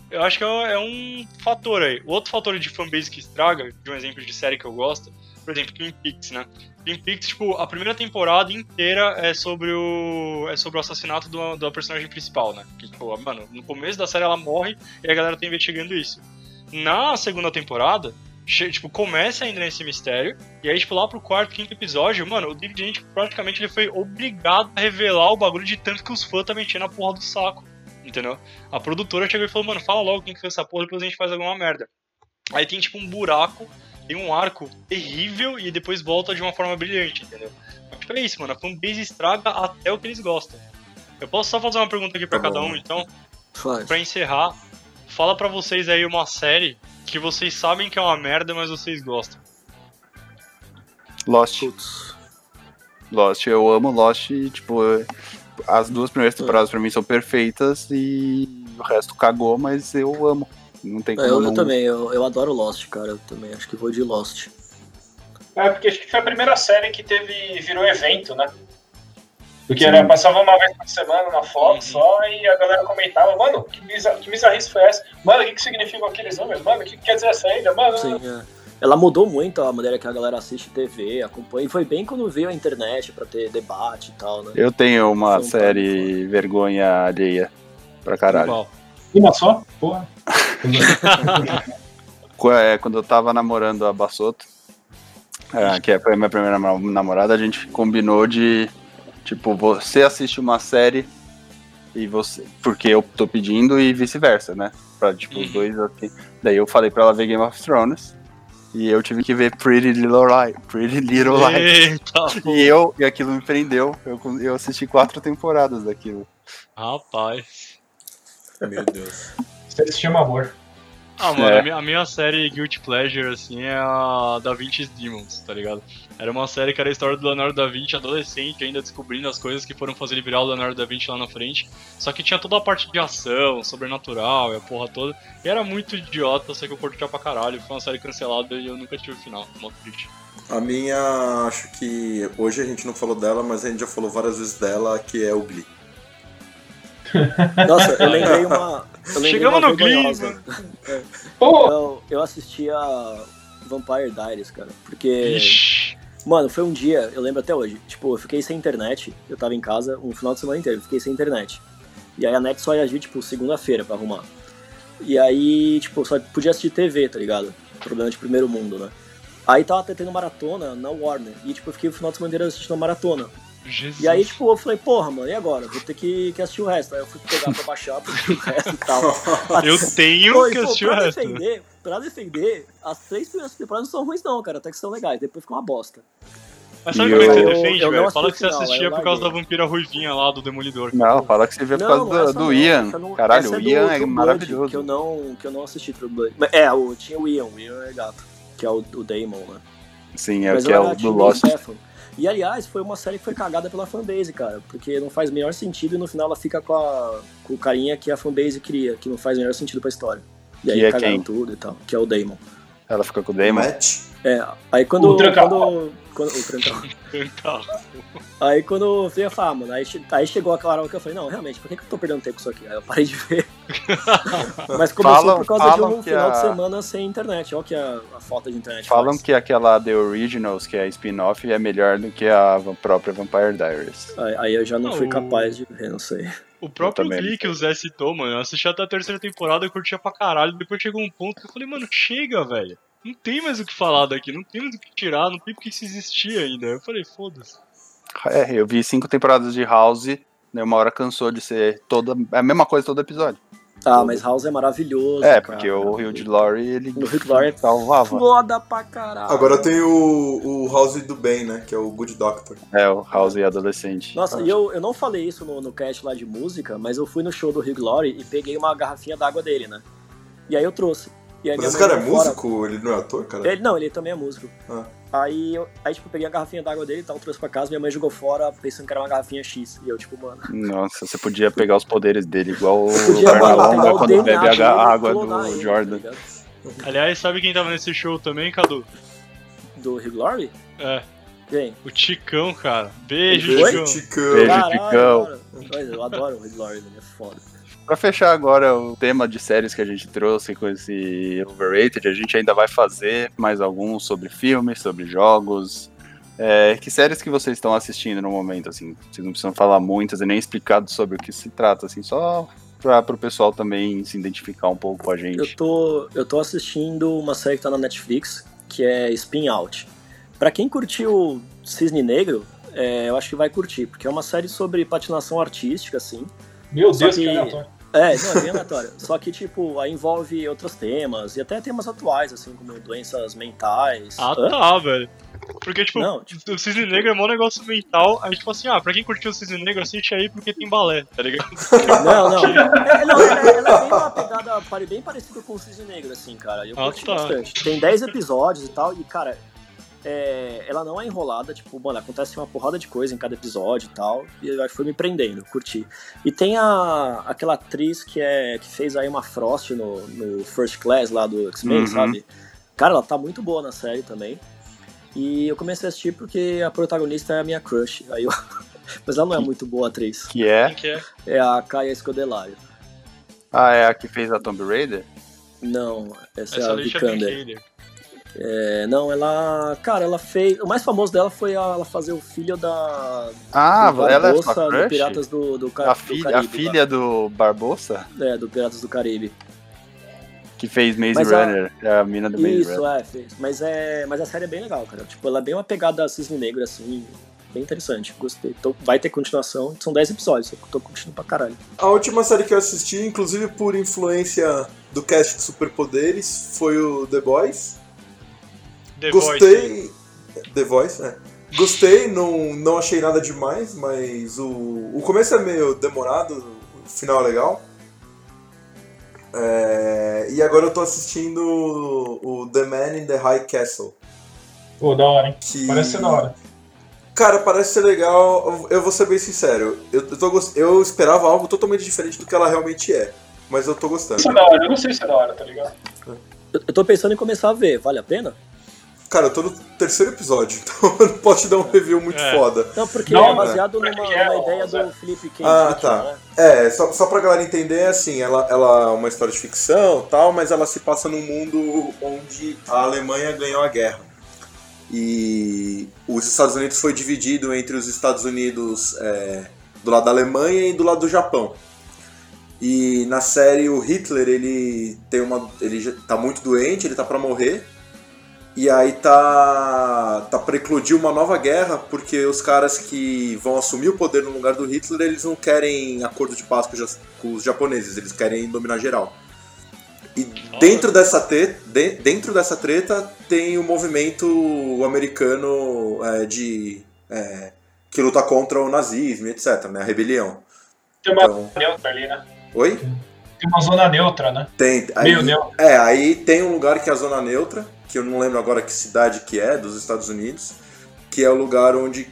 eu acho que é é um fator aí. O outro fator de fanbase que estraga, de um exemplo de série que eu gosto, por exemplo, Twin Peaks, né? Twin Peaks, tipo, a primeira temporada inteira é sobre o é sobre o assassinato do, do personagem principal, né? Que, tipo, mano, no começo da série ela morre e a galera tá investigando isso. Na segunda temporada, tipo, começa ainda nesse mistério, e aí, tipo, lá pro quarto, quinto episódio, mano, o David Lynch praticamente ele foi obrigado a revelar o bagulho de tanto que os fãs tá mexendo a porra do saco, entendeu? A produtora chegou e falou, mano, fala logo quem que fez essa porra, depois a gente faz alguma merda. Aí tem, tipo, um buraco, tem um arco terrível e depois volta de uma forma brilhante, entendeu? Mas, tipo, é isso, mano, a fanbase estraga até o que eles gostam. Eu posso só fazer uma pergunta aqui pra Tá cada bom. um, então? Faz. Pra encerrar, fala pra vocês aí uma série que vocês sabem que é uma merda, mas vocês gostam. Lost. Putz. Lost, eu amo Lost tipo, as duas primeiras temporadas pra mim são perfeitas e o resto cagou, mas eu amo. Não tem como eu, eu não... também, eu, eu adoro Lost, cara. Eu também acho que vou de Lost. É, porque acho que foi a primeira série que teve virou evento, né? Porque Sim. era, passava uma vez por semana na Fox Uhum. só e a galera comentava, mano, que, bizar, que bizarrice foi essa? Mano, o que, que significam aqueles números? Mano, o que, que quer dizer essa ilha? Mano, Sim, é. Ela mudou muito a maneira que a galera assiste TV, acompanha. E foi bem quando veio a internet pra ter debate e tal, né? Eu tenho uma um série vergonha alheia pra caralho. Igual. uma só? Porra. É, Quando eu tava namorando a Bassoto, é, que foi a minha primeira nam- namorada, a gente combinou de, tipo, você assiste uma série e você. Porque eu tô pedindo e vice-versa, né? Pra, tipo, os Uhum. dois assim. Daí eu falei pra ela ver Game of Thrones. E eu tive que ver Pretty Little Lies. Pretty Little Lies. Eita, E eu, e aquilo me prendeu. Eu, eu assisti quatro temporadas daquilo. rapaz. Meu Deus. Isso se chama amor. Ah, mano, É. a, minha, a minha série Guilty Pleasure, assim, é a Da Vinci's Demons, tá ligado? Era uma série que era a história do Leonardo da Vinci, adolescente, ainda descobrindo as coisas que foram fazer ele virar o Leonardo da Vinci lá na frente. Só que tinha toda a parte de ação, sobrenatural e a porra toda. E era muito idiota, só que eu curtia pra caralho. Foi uma série cancelada e eu nunca tive o final. Mó triste. A minha, acho que hoje a gente não falou dela, mas a gente já falou várias vezes dela, que é o Glee. Nossa, eu lembrei uma. Chegamos no Glee, vergonhosa. Pô, Eu, eu assistia Vampire Diaries, cara. Porque. Ixi. Mano, foi um dia, eu lembro até hoje. Tipo, eu fiquei sem internet. Eu tava em casa um final de semana inteiro, eu fiquei sem internet. E aí a net só ia vir, tipo, segunda-feira pra arrumar. E aí, tipo, só podia assistir TV, tá ligado? Problema de primeiro mundo, né? Aí tava até tendo maratona na Warner. E, tipo, eu fiquei o final de semana inteiro assistindo a maratona. Jesus. E aí, tipo, eu falei, porra, mano, e agora? Vou ter que, que assistir o resto. Aí eu fui pegar pra baixar, pra assistir o resto e tal. Eu tenho Pô, que pô, assistir o pra resto. defender, pra defender, as três primeiras temporadas não são ruins não, cara, até que são legais, depois fica uma bosta. Mas sabe como é que você eu- defende, eu velho? Fala que você o final, assistia eu por causa da vampira ruivinha lá do Demolidor. Não, fala que você vê por causa não, do, do não, Ian. não- Caralho, o é do Ian é Blood, maravilhoso. Que eu não, que eu não assisti True Blood. Mas, É, o, tinha o Ian, o Ian é gato, que é o, o Damon, né? Sim, é o que eu é o do time Lost. Stefan. E aliás, foi uma série que foi cagada pela fanbase, cara. Porque não faz o menor sentido e no final ela fica com, a, com o carinha que a fanbase cria, que não faz o menor sentido pra história. E aí Que é cagaram quem? tudo e tal, que é o Damon. Ela fica com o Damon. Matt. É, aí quando. O Trancal. quando, quando o Trancal. Aí quando eu fui a falar, mano, aí, che- aí chegou aquela hora que eu falei, não, realmente, por que, que eu tô perdendo tempo com isso aqui? Aí eu parei de ver. Mas começou Falam- por causa de um final a- de semana sem internet. Olha que a, a falta de internet Falam faz. que aquela The Originals, que é a spin-off, é melhor do que a própria Vampire Diaries. Aí, aí eu já não fui Não, capaz de ver, não sei. o próprio Glee não que o Zé citou, mano, eu assisti até a terceira temporada e curtia pra caralho. Depois chegou um ponto que eu falei, mano, chega, velho. Não tem mais o que falar daqui, não tem mais o que tirar, não tem porque se existir ainda. Eu falei, foda-se. É, eu vi cinco temporadas de House Daí uma hora cansou de ser toda a mesma coisa todo episódio. Ah, mas House é maravilhoso. É, cara. porque o Rio de Laurie, ele O Hugh Laurie é salvava. Foda pra caralho. Agora tem o, o House do Bem, né? Que é o Good Doctor. É, o House adolescente. Nossa, e eu, eu não falei isso no, no cast lá de música, mas eu fui no show do Hugh Laurie e peguei uma garrafinha d'água dele, né? E aí eu trouxe. E aí Mas esse cara é jogou fora. músico? Ele não é ator, cara? Ele, não, ele também é músico. Ah. Aí, eu, aí, tipo, eu peguei a garrafinha d'água dele e tal, trouxe pra casa, minha mãe jogou fora pensando que era uma garrafinha X. E eu, tipo, mano. Nossa, você podia pegar os poderes dele, igual o o quando bebe a água do ele, Jordan. tá? Aliás, sabe quem tava nesse show também, Cadu? Do Hugh Laurie? É, Quem? o Ticão, cara. Beijo? Ticão. Ticão. Beijo, Caralho, Ticão. mano. Mas Eu adoro o Hugh Laurie, ele é foda. Pra fechar agora o tema de séries que a gente trouxe com esse Overrated, a gente ainda vai fazer mais alguns sobre filmes, sobre jogos. É, que séries que vocês estão assistindo no momento, assim? Vocês não precisam falar muitas e nem explicar sobre o que se trata, assim, só pra, pro pessoal também se identificar um pouco com a Eu gente. tô, eu tô assistindo uma série que tá na Netflix, que é Spin Out. Pra quem curtiu Cisne Negro, é, eu acho que vai curtir, porque é uma série sobre patinação artística, assim. Meu Deus, que- que aleatório. É, não, é bem aleatório. Só que, tipo, aí envolve outros temas, e até temas atuais, assim, como doenças mentais. Ah, Hã? tá, velho. Porque, tipo, Não, tipo, o Cisne Negro é mó negócio mental. Aí, tipo assim, ah, pra quem curtiu o Cisne Negro, assiste aí porque tem balé, tá ligado? Não, não. É, não, ela, ela é bem uma pegada bem parecida com o Cisne Negro, assim, cara. Eu Ah, curti tá. bastante. Tem 10 episódios e tal, e, cara, é, ela não é enrolada, tipo, mano, acontece uma porrada de coisa em cada episódio e tal, e eu acho que foi me prendendo, curti. E tem a, aquela atriz que, é, que fez aí uma Frost no, no First Class lá do X-Men, Uhum. sabe? Cara, ela tá muito boa na série também. E eu comecei a assistir porque a protagonista é a minha crush. Aí eu... Mas ela não é muito boa atriz. Que é. É? É a Kaia Scodelario. Ah, é a que fez a Tomb Raider? Não, essa, é Essa a lixa Vikander. É, não, ela. Cara, ela fez. O mais famoso dela foi a- ela fazer o filho da. Ah, do ela é Barbossa sua do crush? Piratas do, do, Ca- A do filha, a Caribe. filha do Barbosa? lá. É, do Piratas do Caribe. Que fez Maze Mas a- Runner. É a mina do Maze Isso, Runner. é, fez. Mas, é, mas a série é bem legal, cara. Tipo, ela é bem uma pegada a cisne negro, assim. Bem interessante. Gostei. Então, vai ter continuação. São 10 episódios. Eu tô curtindo pra caralho. A última série que eu assisti, inclusive por influência do cast de Superpoderes, foi o The Boys. The Voice. Gostei. The Voice, é. Gostei, não, não achei nada demais, mas o, o começo é meio demorado, o final é legal. É, e agora eu tô assistindo o, o The Man in the High Castle. Pô, da hora, hein? Que... Parece ser da hora. Cara, parece ser legal. Eu- vou ser bem sincero. Eu, eu, tô eu esperava algo totalmente diferente do que ela realmente é. Mas eu tô gostando. Isso é da hora, eu não sei se é da hora, tá ligado? Eu, eu tô pensando em começar a ver. Vale a pena? Cara, eu tô no terceiro episódio, então eu não posso te dar um review muito É. foda. Não, porque Não, é baseado pra numa, é, numa ó, ideia do Felipe K. Ah, tá. né? É, só, só pra galera entender, assim, ela, ela é uma história de ficção tal, mas ela se passa num mundo onde a Alemanha ganhou a guerra. E os Estados Unidos foi dividido entre os Estados Unidos é, do lado da Alemanha e do lado do Japão. E na série o Hitler, ele tem uma. ele já tá muito doente, ele tá pra morrer. E aí tá. tá pra eclodir uma nova guerra, porque os caras que vão assumir o poder no lugar do Hitler, eles não querem acordo de paz com os, japoneses, eles querem dominar geral. E dentro dessa, treta, dentro dessa treta tem o movimento americano é, de. é, que luta contra o nazismo, etc., né? A rebelião. Tem uma Então- neutra ali, né? Oi? Tem uma zona neutra, né? Tem. Aí, Meio neutra. É, aí tem um lugar que é a zona neutra, que eu não lembro agora que cidade que é, dos Estados Unidos, que é o lugar onde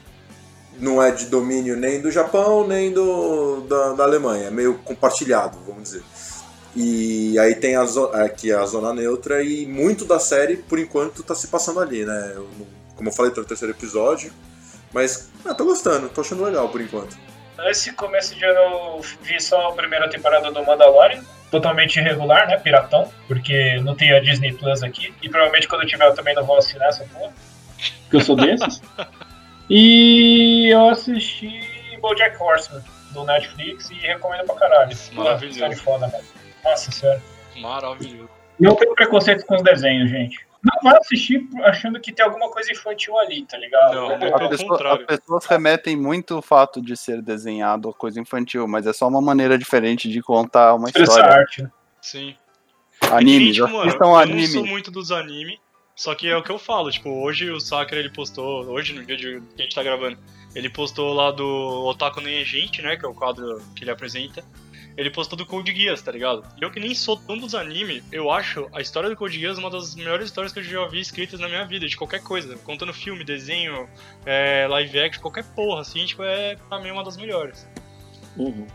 não é de domínio nem do Japão, nem do, da, da Alemanha, é meio compartilhado, vamos dizer. E aí tem a zo- aqui a zona neutra e muito da série, por enquanto, tá se passando ali, né? Eu como eu falei, tô no terceiro episódio, mas ah, tô gostando, tô achando legal por enquanto. Esse começo de ano eu vi só a primeira temporada do Mandalorian, totalmente irregular, né? Piratão, porque não tem a Disney Plus aqui. E provavelmente quando eu tiver eu também não vou assinar essa porra. Porque eu sou desses. e eu assisti Bojack Horseman, do Netflix, e recomendo pra caralho. Maravilhoso. Série foda, velho. Nossa senhora. Maravilhoso. Não tenho preconceito com os desenhos, gente. Não vai assistir achando que tem alguma coisa infantil ali, tá ligado? Não, É, muito A pessoa- contrário. as pessoas remetem muito o fato de ser desenhado a coisa infantil, mas é só uma maneira diferente de contar uma expressar história. arte, né? Sim. Animes, tipo, mano, assistam eu não anime. sou muito dos anime, só que é o que eu falo, tipo, hoje o Sakura ele postou, hoje no dia de, que a gente tá gravando, ele postou lá do Otaku Nem é Gente, né, que é o quadro que ele apresenta, ele postou do Code Geass, tá ligado? E eu que nem sou tão dos anime, eu acho a história do Code Geass uma das melhores histórias que eu já vi escritas na minha vida, de qualquer coisa, contando filme, desenho, é, live action, qualquer porra, assim, tipo, é pra mim uma das melhores. Uhum.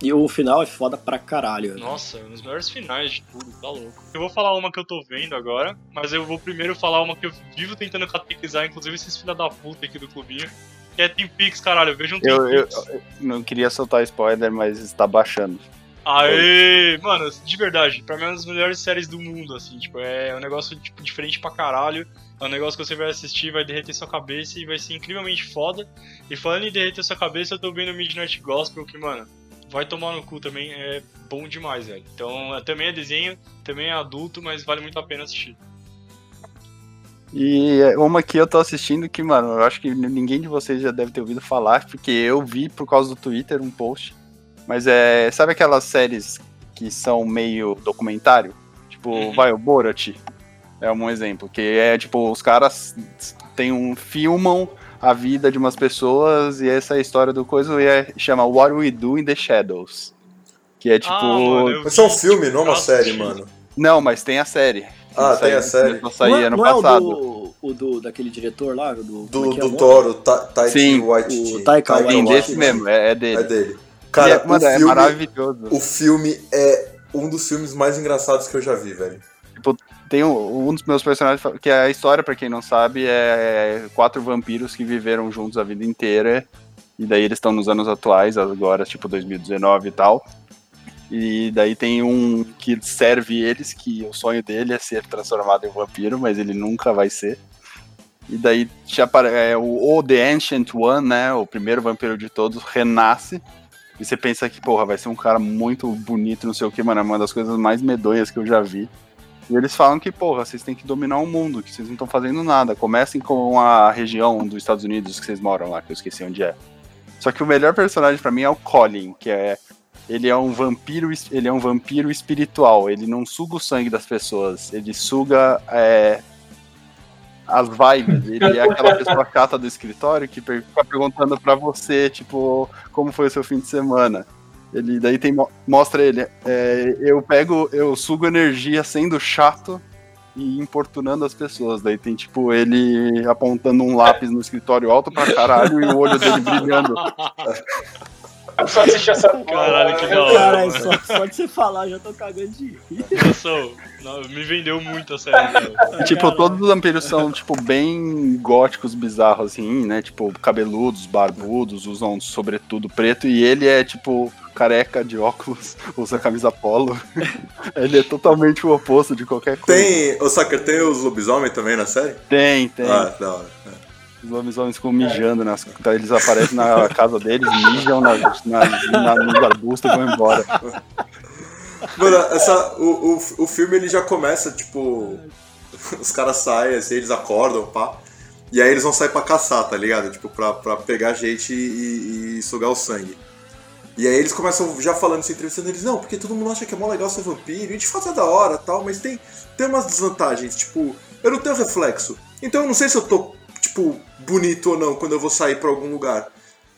E o final é foda pra caralho. né? Nossa, um dos melhores finais de tudo, tá louco. Eu vou falar uma que eu tô vendo agora, mas eu vou primeiro falar uma que eu vivo tentando catequizar, inclusive esses filha da puta aqui do clubinho, é Team Peaks, caralho. Vejam Team Eu, eu, eu não queria soltar spoiler, mas está baixando. Aê! Mano, de verdade, pra mim é uma das melhores séries do mundo, assim, tipo, é um negócio tipo, diferente pra caralho. É um negócio que você vai assistir, vai derreter sua cabeça e vai ser incrivelmente foda. E falando em derreter sua cabeça, eu tô vendo Midnight Gospel, que, mano, vai tomar no cu também, é bom demais, velho. Então, é- também é desenho, também é adulto, mas vale muito a pena assistir. E é uma que eu tô assistindo que, mano, eu acho que ninguém de vocês já deve ter ouvido falar, porque eu vi por causa do Twitter um post. Mas é. Sabe aquelas séries que são meio documentário? Tipo, Uhum. vai, o Borat é um exemplo. Que é tipo, os caras tem um. filmam a vida de umas pessoas e essa é a história do coisa e é, chama What We Do in the Shadows. Que é tipo. Ah, mano, eu Mas é um filme, não é uma nossa, série, mano. Não, mas tem a série. Ah, tem a série. a sair não é, ano não é passado. o do, o do daquele diretor lá? Do, Do, é é do? Toro, Ta- Taiki Sim, Waititi. o Taika Sim, Waititi. desse mesmo, é, é dele. É dele. E Cara, é, mano, o, é filme, maravilhoso. o filme é um dos filmes mais engraçados que eu já vi, velho. Tem um, um dos meus personagens, que é a história, pra quem não sabe, é quatro vampiros que viveram juntos a vida inteira. E daí eles estão nos anos atuais, agora, tipo 2019 e tal. E daí tem um que serve eles, que o sonho dele é ser transformado em vampiro, mas ele nunca vai ser. E daí é, o, o The Ancient One, né? O primeiro vampiro de todos, renasce. E você pensa que, porra, vai ser um cara muito bonito, não sei o que, mano. É uma das coisas mais medonhas que eu já vi. E eles falam que, porra, vocês têm que dominar o mundo, que vocês não estão fazendo nada. Comecem com a região dos Estados Unidos que vocês moram lá, que eu esqueci onde é. Só que o melhor personagem pra mim é o Colin, que é. Ele é um vampiro, ele é um vampiro espiritual. Ele não suga o sangue das pessoas. Ele suga é, as vibes. Ele é aquela pessoa chata do escritório que fica perguntando pra você, tipo, como foi o seu fim de semana. Ele daí tem mo- mostra ele. é, eu pego, eu sugo energia sendo chato e importunando as pessoas. Daí tem tipo ele apontando um lápis no escritório alto pra caralho e o olho dele brilhando. Eu só assisti essa porra. Caralho, que da hora. Caralho, só, só de você falar já tô cagando de rir. Nossa, não, me vendeu muito a série. E, tipo, todos os vampiros são, tipo, bem góticos, bizarros, assim, né? Tipo, cabeludos, barbudos, usam sobretudo preto. E ele é, tipo, careca de óculos, usa camisa polo. ele é totalmente o oposto de qualquer coisa. Tem. Ô, Saker, tem os lobisomem também na série? Tem, tem. Ah, da hora. Os lobisomens ficam mijando, nas, então eles aparecem na casa deles, mijam nas, na, nos arbustos e vão embora. Mano, essa, o, o, o filme ele já começa, tipo. Os caras saem, assim, eles acordam, pá. E aí eles vão sair pra caçar, tá ligado? Tipo, pra, pra pegar gente e, e sugar o sangue. E aí eles começam já falando, se entrevistando eles, não, porque todo mundo acha que é mó legal ser vampiro, e de fato é da hora tal, mas tem, tem umas desvantagens, tipo, eu não tenho reflexo. Então eu não sei se eu tô, tipo, bonito ou não quando eu vou sair pra algum lugar.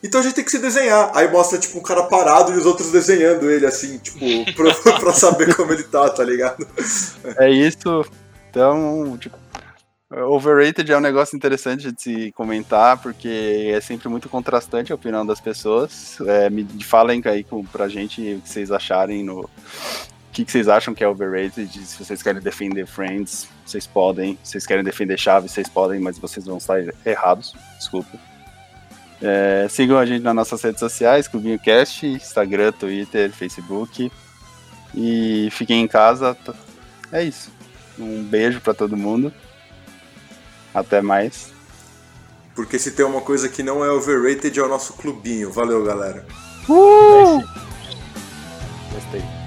Então a gente tem que se desenhar. Aí mostra, tipo, um cara parado e os outros desenhando ele, assim, tipo, pra, pra saber como ele tá, tá ligado? É isso. Então, tipo, overrated é um negócio interessante de se comentar, porque é sempre muito contrastante a opinião das pessoas. É, me falem aí com, pra gente o que vocês acharem no. O que, que vocês acham que é overrated? Se vocês querem defender Friends, vocês podem. Se vocês querem defender Chaves, vocês podem, mas vocês vão estar errados. Desculpa. É, sigam a gente nas nossas redes sociais, Clubinho Cast, Instagram, Twitter, Facebook. E fiquem em casa. É isso. Um beijo pra todo mundo. Até mais. Porque se tem uma coisa que não é overrated é o nosso clubinho. Valeu, galera. Gostei.